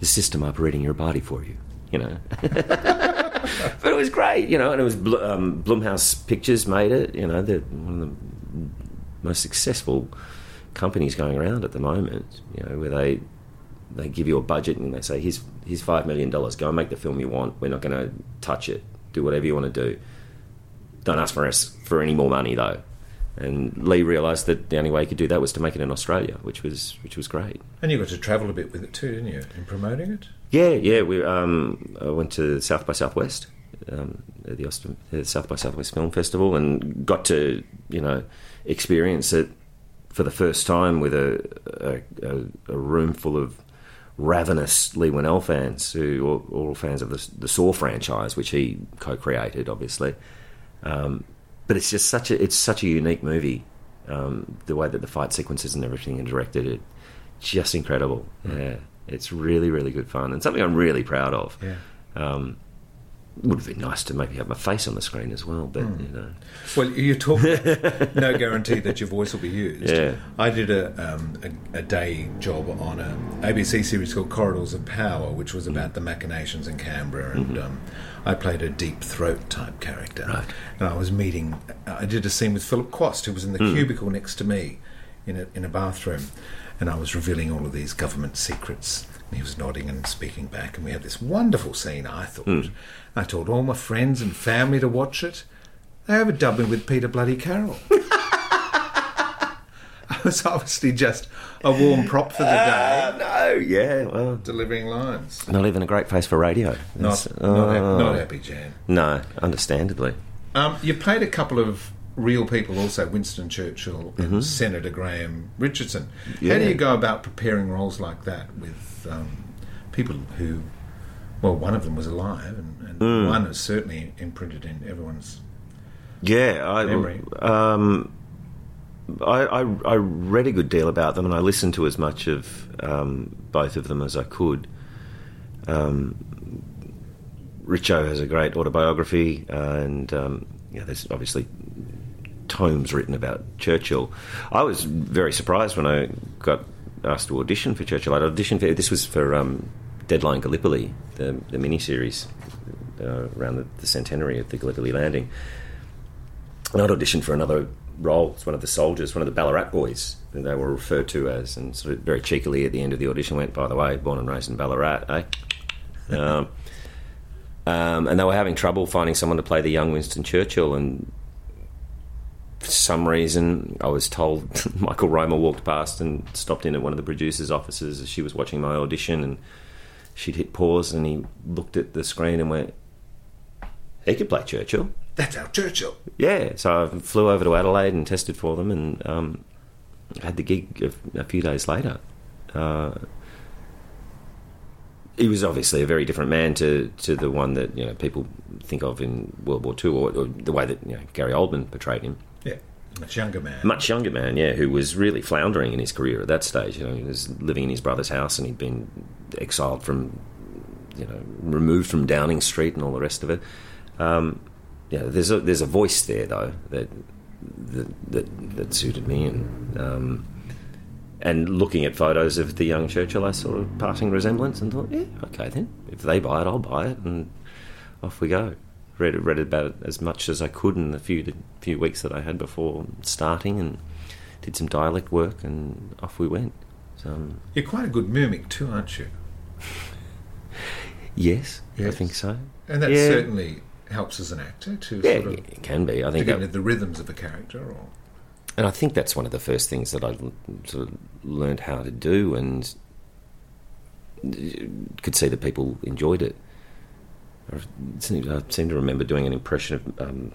the system operating your body for you. You know. but it was great, you know, and it was um, Blumhouse Pictures made it. You know, they're one of the most successful companies going around at the moment. You know, where they they give you a budget and they say, "Here's here's five million dollars. Go and make the film you want. We're not going to touch it. Do whatever you want to do. Don't ask for us for any more money, though." And Lee realised that the only way he could do that was to make it in Australia, which was which was great. And you got to travel a bit with it too, didn't you, in promoting it? Yeah, yeah. We um, I went to South by Southwest, um, the Austin the South by Southwest Film Festival, and got to you know experience it for the first time with a a, a, a room full of ravenous Leigh Whannell fans who are all fans of the, the Saw franchise, which he co-created, obviously. Um, but it's just such a it's such a unique movie. Um, the way that the fight sequences and everything are directed, it just incredible. Yeah, it's really really good fun and something I'm really proud of. Yeah. Um, would have been nice to maybe have my face on the screen as well, but you know, Well, you talk no guarantee that your voice will be used. Yeah. I did a, um, a a day job on a ABC series called Corridors of Power, which was about the machinations in Canberra, and um, I played a deep throat type character. Right. And I was meeting. I did a scene with Philip Quast, who was in the hmm. cubicle next to me, in a in a bathroom, and I was revealing all of these government secrets. And he was nodding and speaking back, and we had this wonderful scene. I thought. Hmm. I told all my friends and family to watch it. They overdubbed me with Peter Bloody Carroll. I was obviously just a warm prop for the day, no, yeah, well, delivering lines. not even a great face for radio. Not, That's- not, not happy, Jan. No, understandably. Um, you played a couple of real people also, Winston Churchill and Senator Graham Richardson. How do Mm-hmm. You go about preparing roles like that with um, people who, well, one of them was alive and, and Mm. one is certainly imprinted in everyone's Yeah, I, Memory. um, I, I I read a good deal about them, and I listened to as much of um, both of them as I could. Um, Richo has a great autobiography, and um, yeah, there's obviously tomes written about Churchill. I was very surprised when I got asked to audition for Churchill. I'd auditioned for this was for um, Deadline Gallipoli, the, the miniseries uh, around the, the centenary of the Gallipoli landing. And I'd auditioned for another role as one of the soldiers, one of the Ballarat boys, they were referred to as, and sort of very cheekily at the end of the audition went, by the way, born and raised in Ballarat, eh? um, um, and they were having trouble finding someone to play the young Winston Churchill, and for some reason, I was told Michael Romer walked past and stopped in at one of the producer's offices as she was watching my audition, and she'd hit pause, and he looked at the screen and went, "He could play Churchill." That's our Churchill. Yeah, so I flew over to Adelaide and tested for them, and um, had the gig a, a few days later. Uh, he was obviously a very different man to, to the one that you know people think of in World War Two, or, or the way that you know, Gary Oldman portrayed him. Yeah, much younger man. Much younger man, yeah, who was really floundering in his career at that stage. You know, he was living in his brother's house, and he'd been exiled from, you know, removed from Downing Street and all the rest of it. Um, yeah, there's a there's a voice there though that that that, that suited me, and um, and looking at photos of the young Churchill, I saw a passing resemblance, and thought, yeah, okay then, if they buy it, I'll buy it, and off we go. Read read about it as much as I could in the few few weeks that I had before starting, and did some dialect work, and off we went. So, um, You're quite a good mimic too, aren't you? yes, I think so. And that's Yeah. certainly helps as an actor to Yeah, sort of it can be. I to think get that, into the rhythms of a character. Or and I think that's one of the first things that I sort of learned how to do, and could see that people enjoyed it. I seem, I seem to remember doing an impression of um,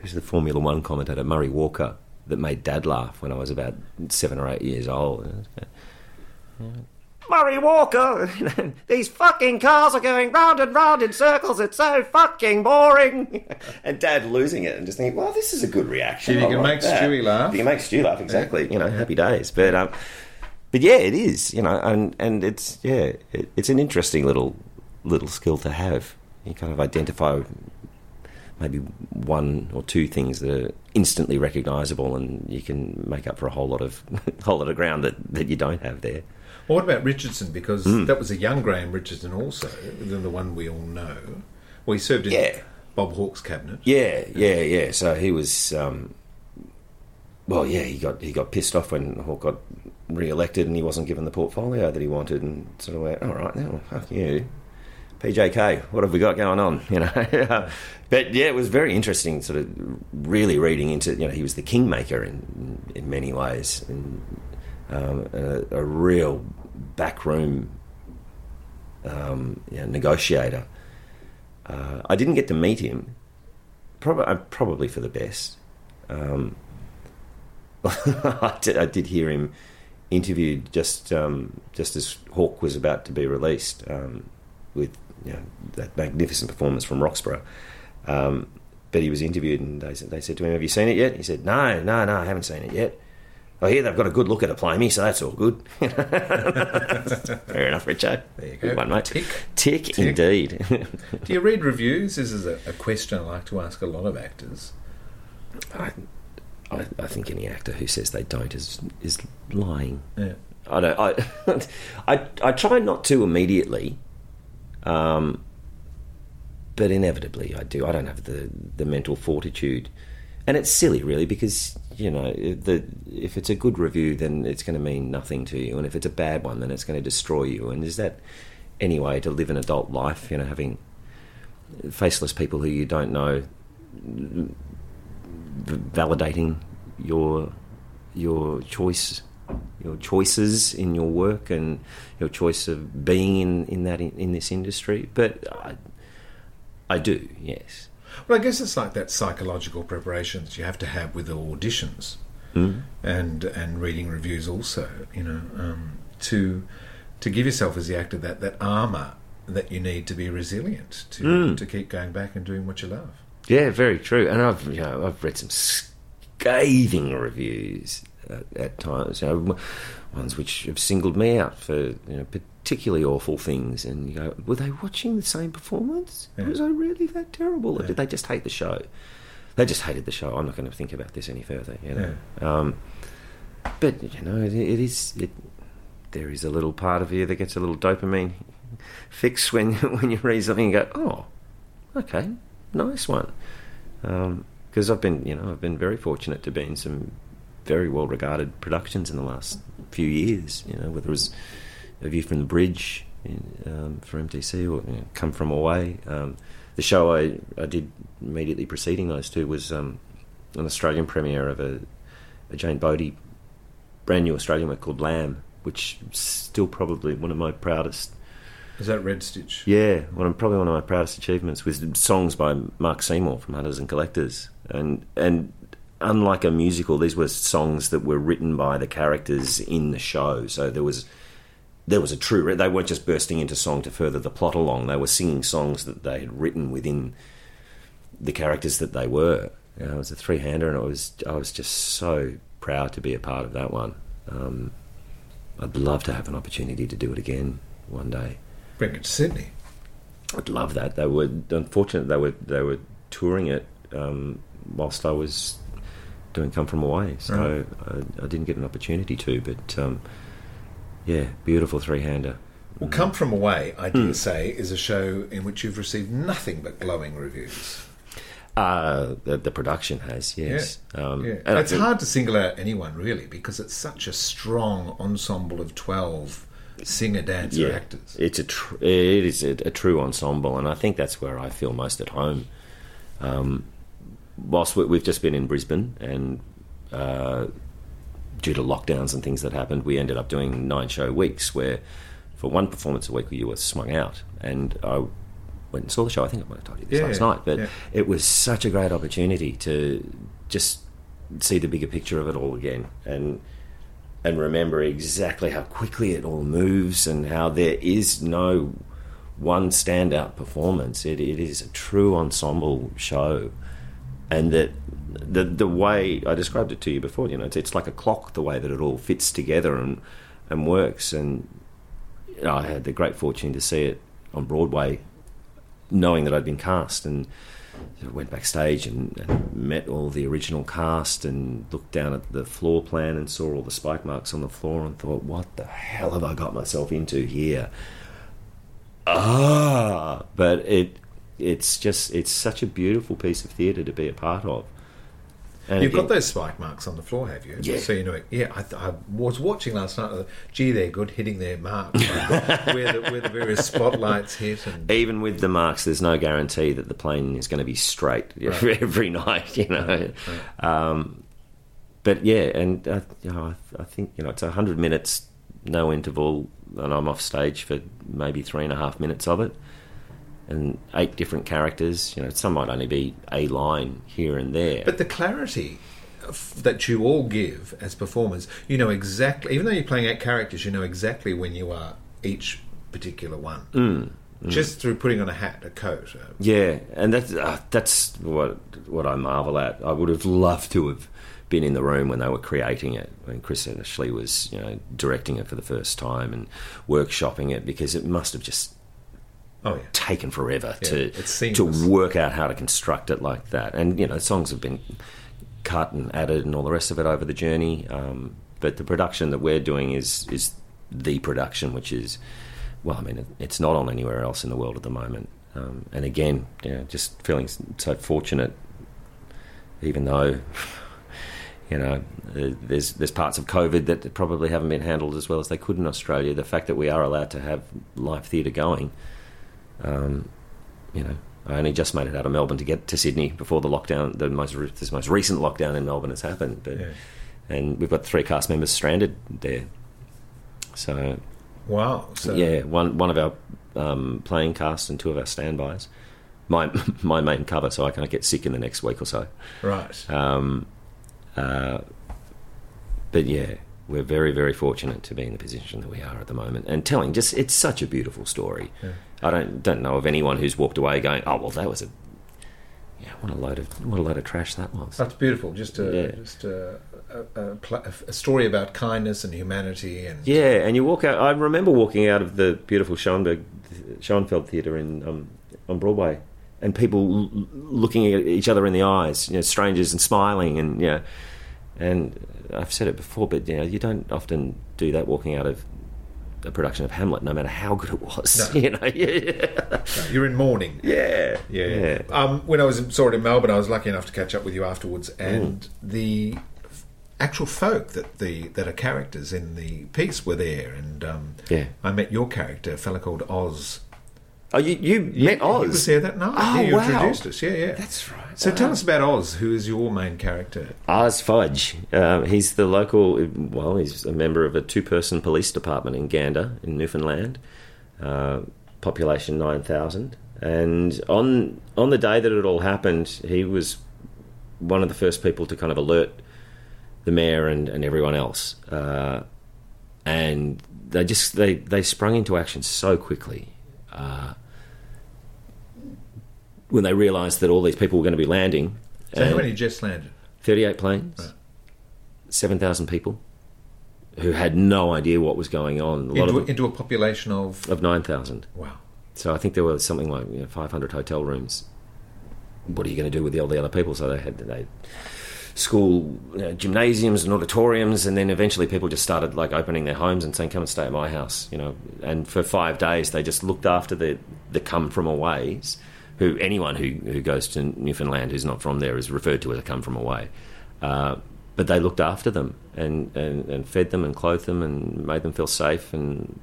who's the Formula One commentator, Murray Walker, that made Dad laugh when I was about seven or eight years old. And I was going, Murray Walker, these fucking cars are going round and round in circles. It's so fucking boring. and Dad losing it and just thinking, well, this is a good reaction. If you I can like make that. Stewie laugh. If you can make Stewie laugh, exactly. You know, happy days. But um, but yeah, it is. You know, and and it's yeah, it, it's an interesting little little skill to have. You kind of identify maybe one or two things that are instantly recognisable, and you can make up for a whole lot of whole lot of ground that, that you don't have there. Well, what about Richardson? Because Hmm. that was a young Graham Richardson also, than the one we all know. Well, he served in Yeah. Bob Hawke's cabinet. Yeah, yeah, yeah. So he was, um, well, yeah, he got he got pissed off when Hawke got re-elected and he wasn't given the portfolio that he wanted, and sort of went, all right, now fuck you, PJK, what have we got going on? You know, but yeah, it was very interesting, sort of really reading into. You know, he was the kingmaker in in many ways, and um, a, a real backroom um, you know, negotiator. Uh, I didn't get to meet him, probably probably for the best. Um, I, did, I did hear him interviewed just um, just as Hawke was about to be released um, with you know, that magnificent performance from Roxburgh. Um, but he was interviewed and they, they said to him, "Have you seen it yet?" He said, "No, no, no, I haven't seen it yet." I hear they've got a good look at play me, so that's all good. Fair enough, Richo. There you Good go. one, mate. Tick. Tick, Tick. indeed. Do you read reviews? This is a, a question I like to ask a lot of actors. I, I, I think any actor who says they don't is is lying. Yeah. I don't. I, I I try not to immediately, um, but inevitably I do. I don't have the the mental fortitude, and it's silly, really, because you know the if it's a good review, then it's going to mean nothing to you, and if it's a bad one, then it's going to destroy you. And is that any way to live an adult life? You know, having faceless people who you don't know validating your your choice your choices in your work and your choice of being in, in that in, in this industry but I, I do yes Well, I guess it's like that psychological preparation that you have to have with the auditions Mm. and and reading reviews also. You know, um, to to give yourself as the actor that that armor that you need to be resilient to Mm. to keep going back and doing what you love. yeah very true and I've you know I've read some scathing reviews at, at times you know ones which have singled me out for you know particularly awful things and you go were they watching the same performance Yeah. was I really that terrible or did they just hate the show they just hated the show. I'm not going to think about this any further. You know, um, but you know, it, it is. It, there is a little part of you that gets a little dopamine fix when when you read something and go, "Oh, okay, nice one." Because I've been, you know, I've been very fortunate to be in some very well regarded productions in the last few years. You know, whether it was A View from the Bridge in, um, for MTC or you know, Come From Away. Um, the show I, I did immediately preceding those two was um, an Australian premiere of a, a Jane Bodie brand new Australian work called Lamb, which is still probably one of my proudest. Is that Red Stitch? Yeah, one of, probably one of my proudest achievements was songs by Mark Seymour from Hunters and Collectors, and and unlike a musical, these were songs that were written by the characters in the show. So there was there was a true. They weren't just bursting into song to further the plot along. They were singing songs that they had written within the characters that they were. You know, it was a three hander, and it was I was just so proud to be a part of that one. Um, I'd love to have an opportunity to do it again one day. Bring it to Sydney. I'd love that. They were unfortunate. They were they were touring it um, whilst I was doing Come From Away, so I, I didn't get an opportunity to. But um, yeah, beautiful three hander. Well, Come From Away, I dare say, is a show in which you've received nothing but glowing reviews. Uh, the, the production has yes. Um, Yeah. and it's think- hard to single out anyone really because it's such a strong ensemble of twelve singer, dancer, actors. It's a tr- it is a, a true ensemble, and I think that's where I feel most at home. Um, whilst we, we've just been in Brisbane, and uh, due to lockdowns and things that happened, we ended up doing nine show weeks where, for one performance a week, you were swung out, and I went and saw the show. I think I might have told you this Yeah, last night, but yeah. it was such a great opportunity to just see the bigger picture of it all again, and and remember exactly how quickly it all moves and how there is no one standout performance. It, it is a true ensemble show, and that the the way I described it to you before, you know, it's, it's like a clock the way that it all fits together and and works. And you know, I had the great fortune to see it on Broadway, knowing that I'd been cast and. Went backstage and, and met all the original cast and looked down at the floor plan and saw all the spike marks on the floor and thought, what the hell have I got myself into here? Ah, but it it's just it's such a beautiful piece of theatre to be a part of. And You've got those spike marks on the floor, have you? Yeah. So you know, yeah. I, th- I was watching last night. uh, Gee, they're good hitting their mark where the where the various spotlights hit, and even with the marks, there's no guarantee that the plane is going to be straight every night. You know, um, but yeah, and uh, you know, I, I think you know it's hundred minutes, no interval, and I'm off stage for maybe three and a half minutes of it, and eight different characters. You know, some might only be a line here and there. But the clarity that you all give as performers, you know exactly. Even though you're playing eight characters, you know exactly when you are each particular one. Mm, Just through putting on a hat, a coat. uh, Yeah, and that's uh, that's what what I marvel at. I would have loved to have been in the room when they were creating it, when Chris Ashley was you know directing it for the first time and workshopping it, because it must have just Oh yeah. taken forever Yeah, to to work out how to construct it like that. And you know, songs have been cut and added and all the rest of it over the journey. Um, but the production that we're doing is is the production, which is well, I mean, it, it's not on anywhere else in the world at the moment. Um, and again, you know, just feeling so fortunate, even though. You know, uh, there's there's parts of COVID that probably haven't been handled as well as they could in Australia. The fact that we are allowed to have live theatre going, um, you know, I only just made it out of Melbourne to get to Sydney before the lockdown, the most re- this most recent lockdown in Melbourne has happened. But Yeah. and we've got three cast members stranded there. So Wow. So yeah, one one of our um, playing cast and two of our standbys. My my main cover, so I can't get sick in the next week or so. Right. Um, uh, but yeah, we're very, very fortunate to be in the position that we are at the moment, and telling just it's such a beautiful story. I don't don't know of anyone who's walked away going, "Oh well, that was a yeah, what a load of what a load of trash that was." That's beautiful. Just a Yeah. just a, a, a, a story about kindness and humanity, and Yeah, and you walk out. I remember walking out of the beautiful Schoenberg, Schoenfeld Theatre in um, on Broadway, and people l- looking at each other in the eyes, you know, strangers and smiling, and you know, and I've said it before, but you know, you don't often do that walking out of a production of Hamlet, no matter how good it was. No. You know, yeah, you're in mourning. yeah, Yeah. yeah. Um, when I was in, saw it in Melbourne, I was lucky enough to catch up with you afterwards, and Mm. the actual folk that the that are characters in the piece were there, and um, Yeah. I met your character, a fella called Oz. Oh, you you met Oz? He was there that night. Oh, yeah, you wow. introduced us. Yeah, yeah. That's right. So tell us about Oz, who is your main character. Oz Fudge. Um, he's the local, well, he's a member of a two person police department in Gander, in Newfoundland. Uh, population 9,000. And on, on the day that it all happened, he was one of the first people to kind of alert the mayor and, and everyone else. Uh, and they just they, they sprung into action so quickly. Uh, when they realised that all these people were going to be landing, So how many just landed? 38 planes, Right. 7,000 people who had no idea what was going on. A Into, them, into a population of of 9,000. wow. So I think there were something like you know, 500 hotel rooms. What are you going to do with all the other people? So they had they school you know, gymnasiums and auditoriums, and then eventually people just started like opening their homes and saying, "Come and stay at my house," you know. And for five days, they just looked after the the come from aways. Who anyone who who goes to Newfoundland who's not from there is referred to as a come from away. Uh, but they looked after them and, and, and fed them and clothed them and made them feel safe and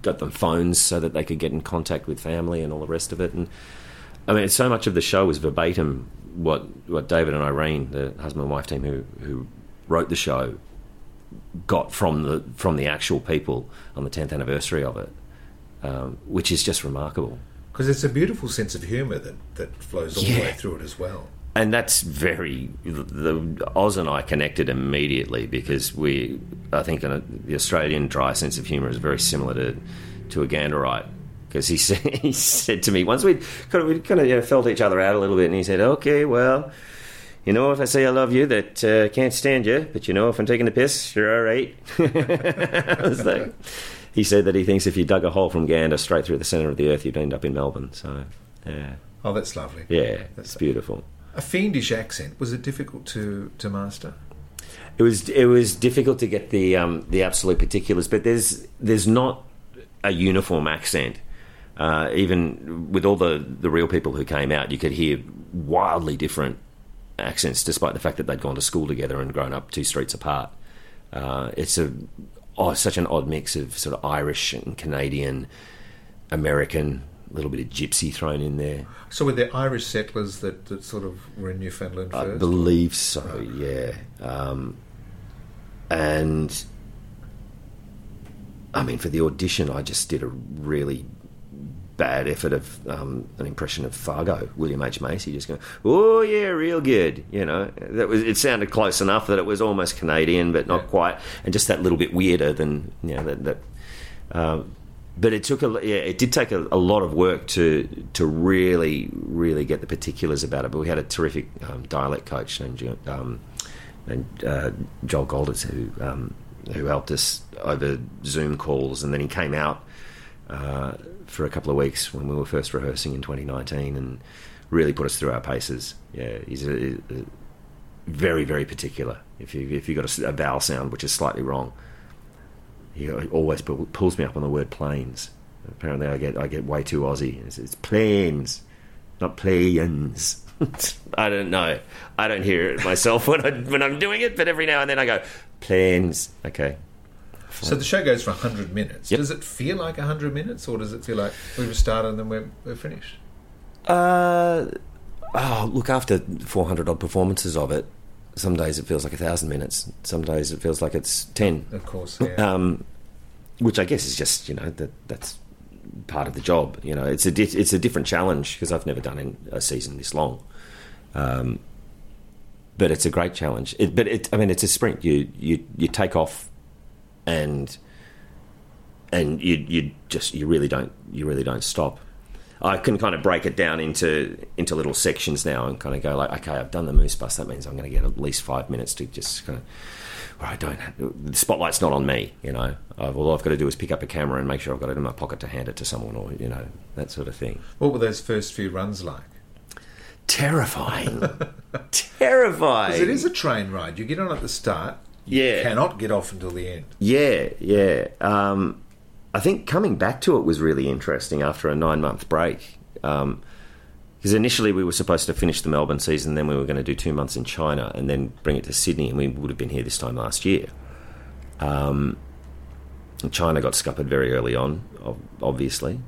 got them phones so that they could get in contact with family and all the rest of it. And I mean, so much of the show was verbatim what what David and Irene, the husband and wife team who who wrote the show, got from the from the actual people on the 10th anniversary of it, um, which is just remarkable. Because it's a beautiful sense of humour that, that flows all the way through it as well. and that's very the Oz and I connected immediately because we I think uh, the Australian dry sense of humour is very similar to to a Ganderite because he said he said to me once we kind of we kind of you know, felt each other out a little bit and he said okay well you know if I say I love you that uh, can't stand you but you know if I'm taking the piss you're all right. I was like he said that he thinks if you dug a hole from Gander straight through the centre of the earth you'd end up in Melbourne so yeah Oh, that's lovely. yeah that's beautiful. A fiendish accent. Was it difficult to, to master? It was it was difficult to get the um, the absolute particulars, but there's there's not a uniform accent. Uh, even with all the, the real people who came out, you could hear wildly different accents, despite the fact that they'd gone to school together and grown up two streets apart. Uh, it's a oh, such an odd mix of sort of Irish and Canadian, American, a little bit of gypsy thrown in there. So were there Irish settlers that, that sort of were in Newfoundland first? I believe so, yeah. Um, and I mean, for the audition, I just did a really bad effort of um, an impression of Fargo, William H Macy, just going, "Oh yeah, real good." You know, that was it. Sounded close enough that it was almost Canadian, but not quite, and just that little bit weirder than you know that. that um, but it took a yeah, it did take a, a lot of work to to really really get the particulars about it. But we had a terrific um, dialect coach named um, and uh, Joel Goldes who um, who helped us over Zoom calls, and then he came out uh, for a couple of weeks when we were first rehearsing in 2019, and really put us through our paces. Yeah, he's a, a very very particular. If you if you got a, a vowel sound which is slightly wrong, he always pu- pulls me up on the word planes. Apparently, I get I get way too Aussie. It's, it's planes, not planes. I don't know. I don't hear it myself when I when I'm doing it, but every now and then I go planes. Okay. So the show goes for 100 minutes. Yep. Does it feel like 100 minutes, or does it feel like we've started and then we're, we're finished? Uh, oh, look, after 400 odd performances of it, some days it feels like a thousand minutes. Some days it feels like it's 10. Of course, yeah. Um, which I guess is just, you know, that that's part of the job. You know, it's a, di- it's a different challenge because I've never done in a season this long. Um, but it's a great challenge. It, but it, I mean, it's a sprint. You, you, you take off and and you you just you really don't you really don't stop. I can kind of break it down into into little sections now and kind of go like, okay, I've done the moose bus. That means I'm going to get at least five minutes to just kind of. Where I don't. Have, the spotlight's not on me, you know. I've, all I've got to do is pick up a camera and make sure I've got it in my pocket to hand it to someone, or you know that sort of thing. What were those first few runs like? Terrifying, terrifying. Because it is a train ride. You get on at the start. You Yeah. cannot get off until the end. Yeah, yeah. Um, I think coming back to it was really interesting after a nine month break. Because initially we were supposed to finish the Melbourne season, then we were going to do two months in China and then bring it to Sydney, and we would have been here this time last year. Um, China got scuppered very early on, obviously,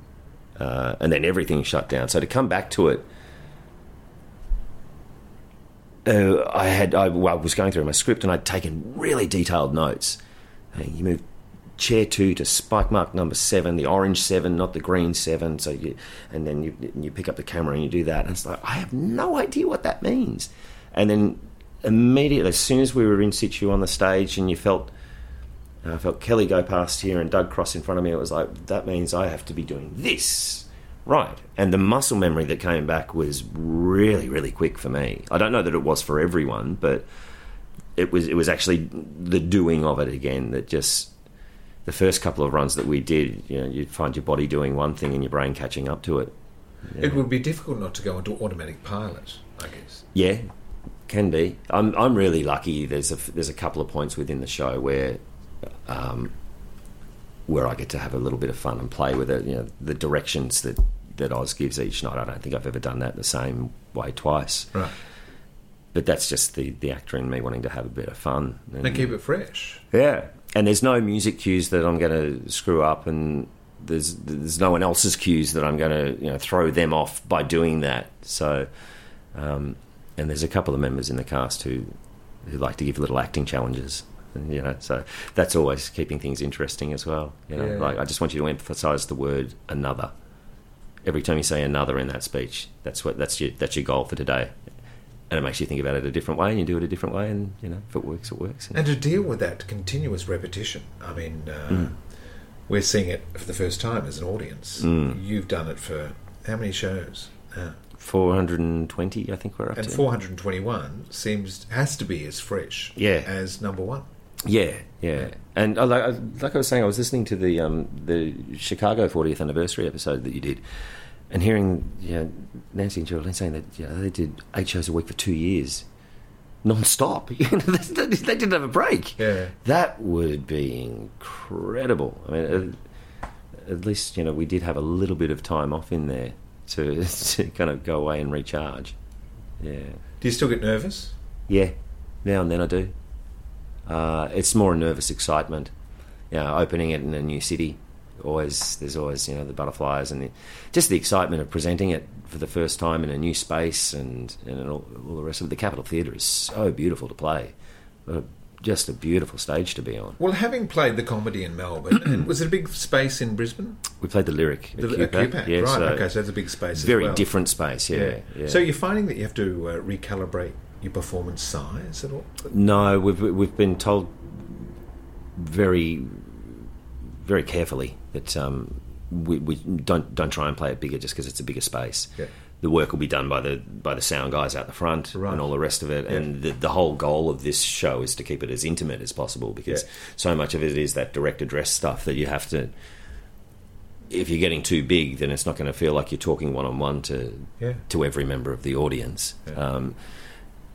uh, and then everything shut down. So to come back to it, uh, I had I, well, I was going through my script and I'd taken really detailed notes. Hey, you move chair two to spike mark number seven, the orange seven, not the green seven. So you and then you you pick up the camera and you do that, and it's like I have no idea what that means. And then immediately, as soon as we were in situ on the stage, and you felt. I felt Kelly go past here and Doug cross in front of me. It was like that means I have to be doing this, right? And the muscle memory that came back was really, really quick for me. I don't know that it was for everyone, but it was. It was actually the doing of it again that just the first couple of runs that we did. You know, you'd find your body doing one thing and your brain catching up to it. It would be difficult not to go into automatic pilot, I guess. Yeah, can be. I'm I'm really lucky. There's a there's a couple of points within the show where, um, where I get to have a little bit of fun and play with it. You know, the directions that that Oz gives each night. I don't think I've ever done that the same way twice. Right. but that's just the the actor in me wanting to have a bit of fun And keep it fresh. yeah, and there's no music cues that I'm going to screw up, and there's there's no one else's cues that I'm going to you know throw them off by doing that. So, um, and there's a couple of members in the cast who who like to give little acting challenges. And, You know, so that's always keeping things interesting as well. You know, Yeah. like I just want you to emphasise the word another. Every time you say another in that speech, that's what that's your that's your goal for today, and it makes you think about it a different way, and you do it a different way, and you know, if it works, it works. And to deal with that continuous repetition, I mean, uh, Mm. we're seeing it for the first time as an audience. Mm. You've done it for how many shows? now? 420, I think we're up to. and to. 421 seems has to be as fresh Yeah. as number one. Yeah, yeah. And like, like I was saying, I was listening to the um, the Chicago 40th anniversary episode that you did, and hearing you know, Nancy and Geraldine saying that you know, they did eight shows a week for two years, non-stop. They, they didn't have a break. Yeah. That would be incredible. I mean, at, at least you know we did have a little bit of time off in there to to kind of go away and recharge. Yeah. Do you still get nervous? Yeah, now and then I do. Uh, it's more a nervous excitement. You know, opening it in a new city. Always, there's always you know the butterflies and the, just the excitement of presenting it for the first time in a new space and and all, all the rest of it. The Capitol Theatre is so beautiful to play. Just a beautiful stage to be on. Well, having played the comedy in Melbourne, and was it a big space in Brisbane? We played the lyric The, at QPAC, yeah, right? so okay, so that's a big space. as very well. different space. Yeah, yeah. So you're finding that you have to uh, recalibrate your performance size at all? No, we've we've been told very very carefully that um, we, we don't don't try and play it bigger just because it's a bigger space. Yeah. The work will be done by the by the sound guys out the front Right. and all the rest of it. Yeah. And the, the whole goal of this show is to keep it as intimate as possible because Yeah. so much of it is that direct address stuff that you have to. If you're getting too big, then it's not going to feel like you're talking one on one to to every member of the audience. Um,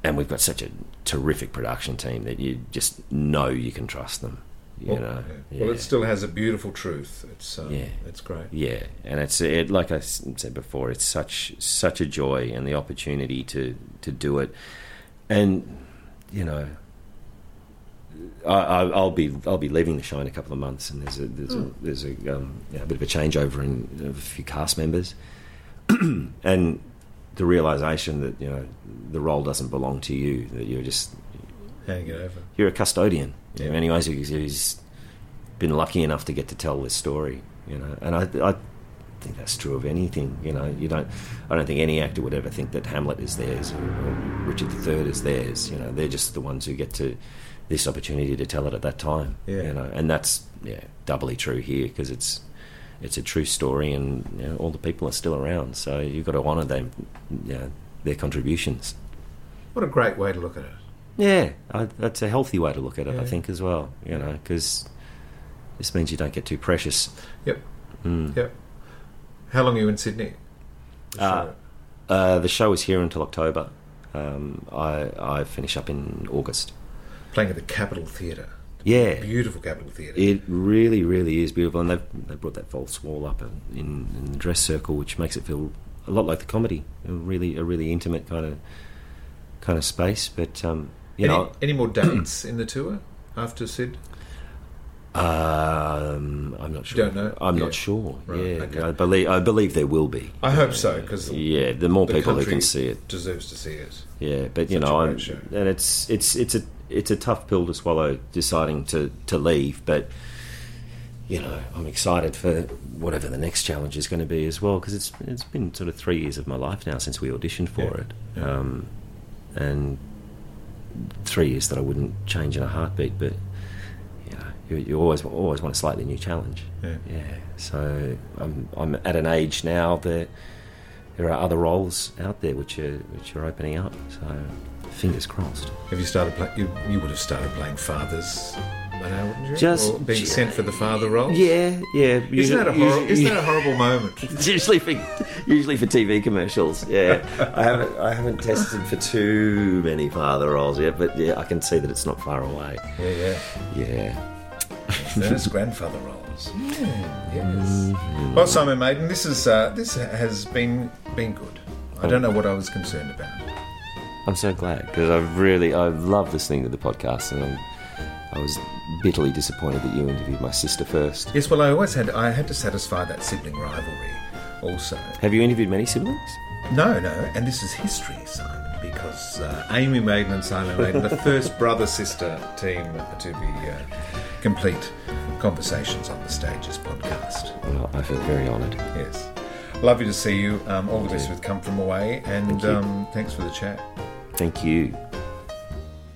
and we've got such a terrific production team that you just know you can trust them. You Well, know, yeah. Well, it still has a beautiful truth. It's um, Yeah. it's great. yeah, and it's it, like I said before, it's such such a joy and the opportunity to to do it, and you know, I, I, I'll be I'll be leaving the show in a couple of months, and there's a there's a there's a, um, yeah, a bit of a changeover in a few cast members, and the realization that you know the role doesn't belong to you, that you're just it over. you're a custodian. Yeah. anyways, who's, who's been lucky enough to get to tell this story. You know, and I, I think that's true of anything. You know, you don't. I don't think any actor would ever think that Hamlet is theirs or, or Richard III is theirs. You know, they're just the ones who get to this opportunity to tell it at that time. Yeah. You know, and that's yeah doubly true here because it's it's a true story and you know, all the people are still around. So you've got to honour them, you know, their contributions. What a great way to look at it. Yeah, I, that's a healthy way to look at it, Yeah. I think, as well. You know, because this means you don't get too precious. Yep. Mm. Yep. How long are you in Sydney? The Uh, show. Uh, the show is here until October. Um, I, I finish up in August. Playing at the Capitol Theatre. Yeah, Beautiful Capitol Theatre. it really, really is beautiful, and they've they brought that false wall up in, in the dress circle, which makes it feel a lot like the comedy. A really, a really intimate kind of kind of space. But um, you any, know, any more dates in the tour after Sid? um, I'm not sure. Don't know? I'm Yeah. not sure. Right, yeah, okay. I believe I believe there will be. I hope so because Yeah, the more the people who can see it. deserves to see it. Yeah, but you Such know, I'm, and it's it's it's a it's a tough pill to swallow deciding to to leave, but you know, I'm excited for whatever the next challenge is going to be as well because it's it's been sort of three years of my life now since we auditioned for Yeah, it, yeah. um, and three years that I wouldn't change in a heartbeat. But you know, you, you always always want a slightly new challenge. Yeah. Yeah. So I'm I'm at an age now that there are other roles out there which are which are opening up. So fingers crossed. Have you started playing? You, you would have started playing fathers now, wouldn't you? Just- or being sent for the father role. Yeah, yeah. Isn't that a horrible? Isn't that a horrible moment? Usually for usually for TV commercials. Yeah, I haven't I haven't tested for too many father roles yet, but yeah, I can see that it's not far away. Yeah, yeah. Yeah. There's grandfather roles. Yes. Well, Simon Maiden, this is uh, this has been been good. I don't know what I was concerned about. I'm so glad because I really I love listening to the podcast, and I'm, I was bitterly disappointed that you interviewed my sister first. Yes, well, I always had I had to satisfy that sibling rivalry. Also, Have you interviewed many siblings? no, no, and this is history, Simon, because uh, Amy Maiden and Simon Maiden, the first brother sister team to be uh, complete conversations on the stages podcast. Well, I feel very honoured. Yes, lovely to see you. Um, all the best with Come From Away, and Thank um, thanks for the chat. Thank you.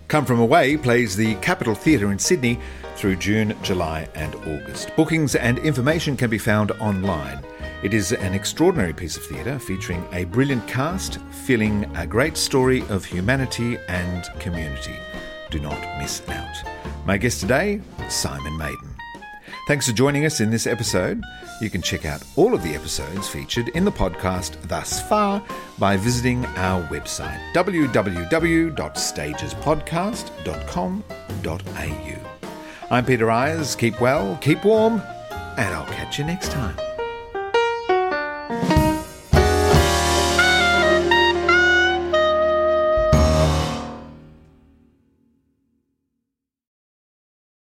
Come From Away plays the Capitol Theatre in Sydney through June, July, and August. Bookings and information can be found online. It is an extraordinary piece of theatre featuring a brilliant cast, filling a great story of humanity and community. Do not miss out. My guest today, Simon Maiden. Thanks for joining us in this episode. You can check out all of the episodes featured in the podcast thus far by visiting our website www.stagespodcast.com.au. I'm Peter Ayres. Keep well, keep warm, and I'll catch you next time.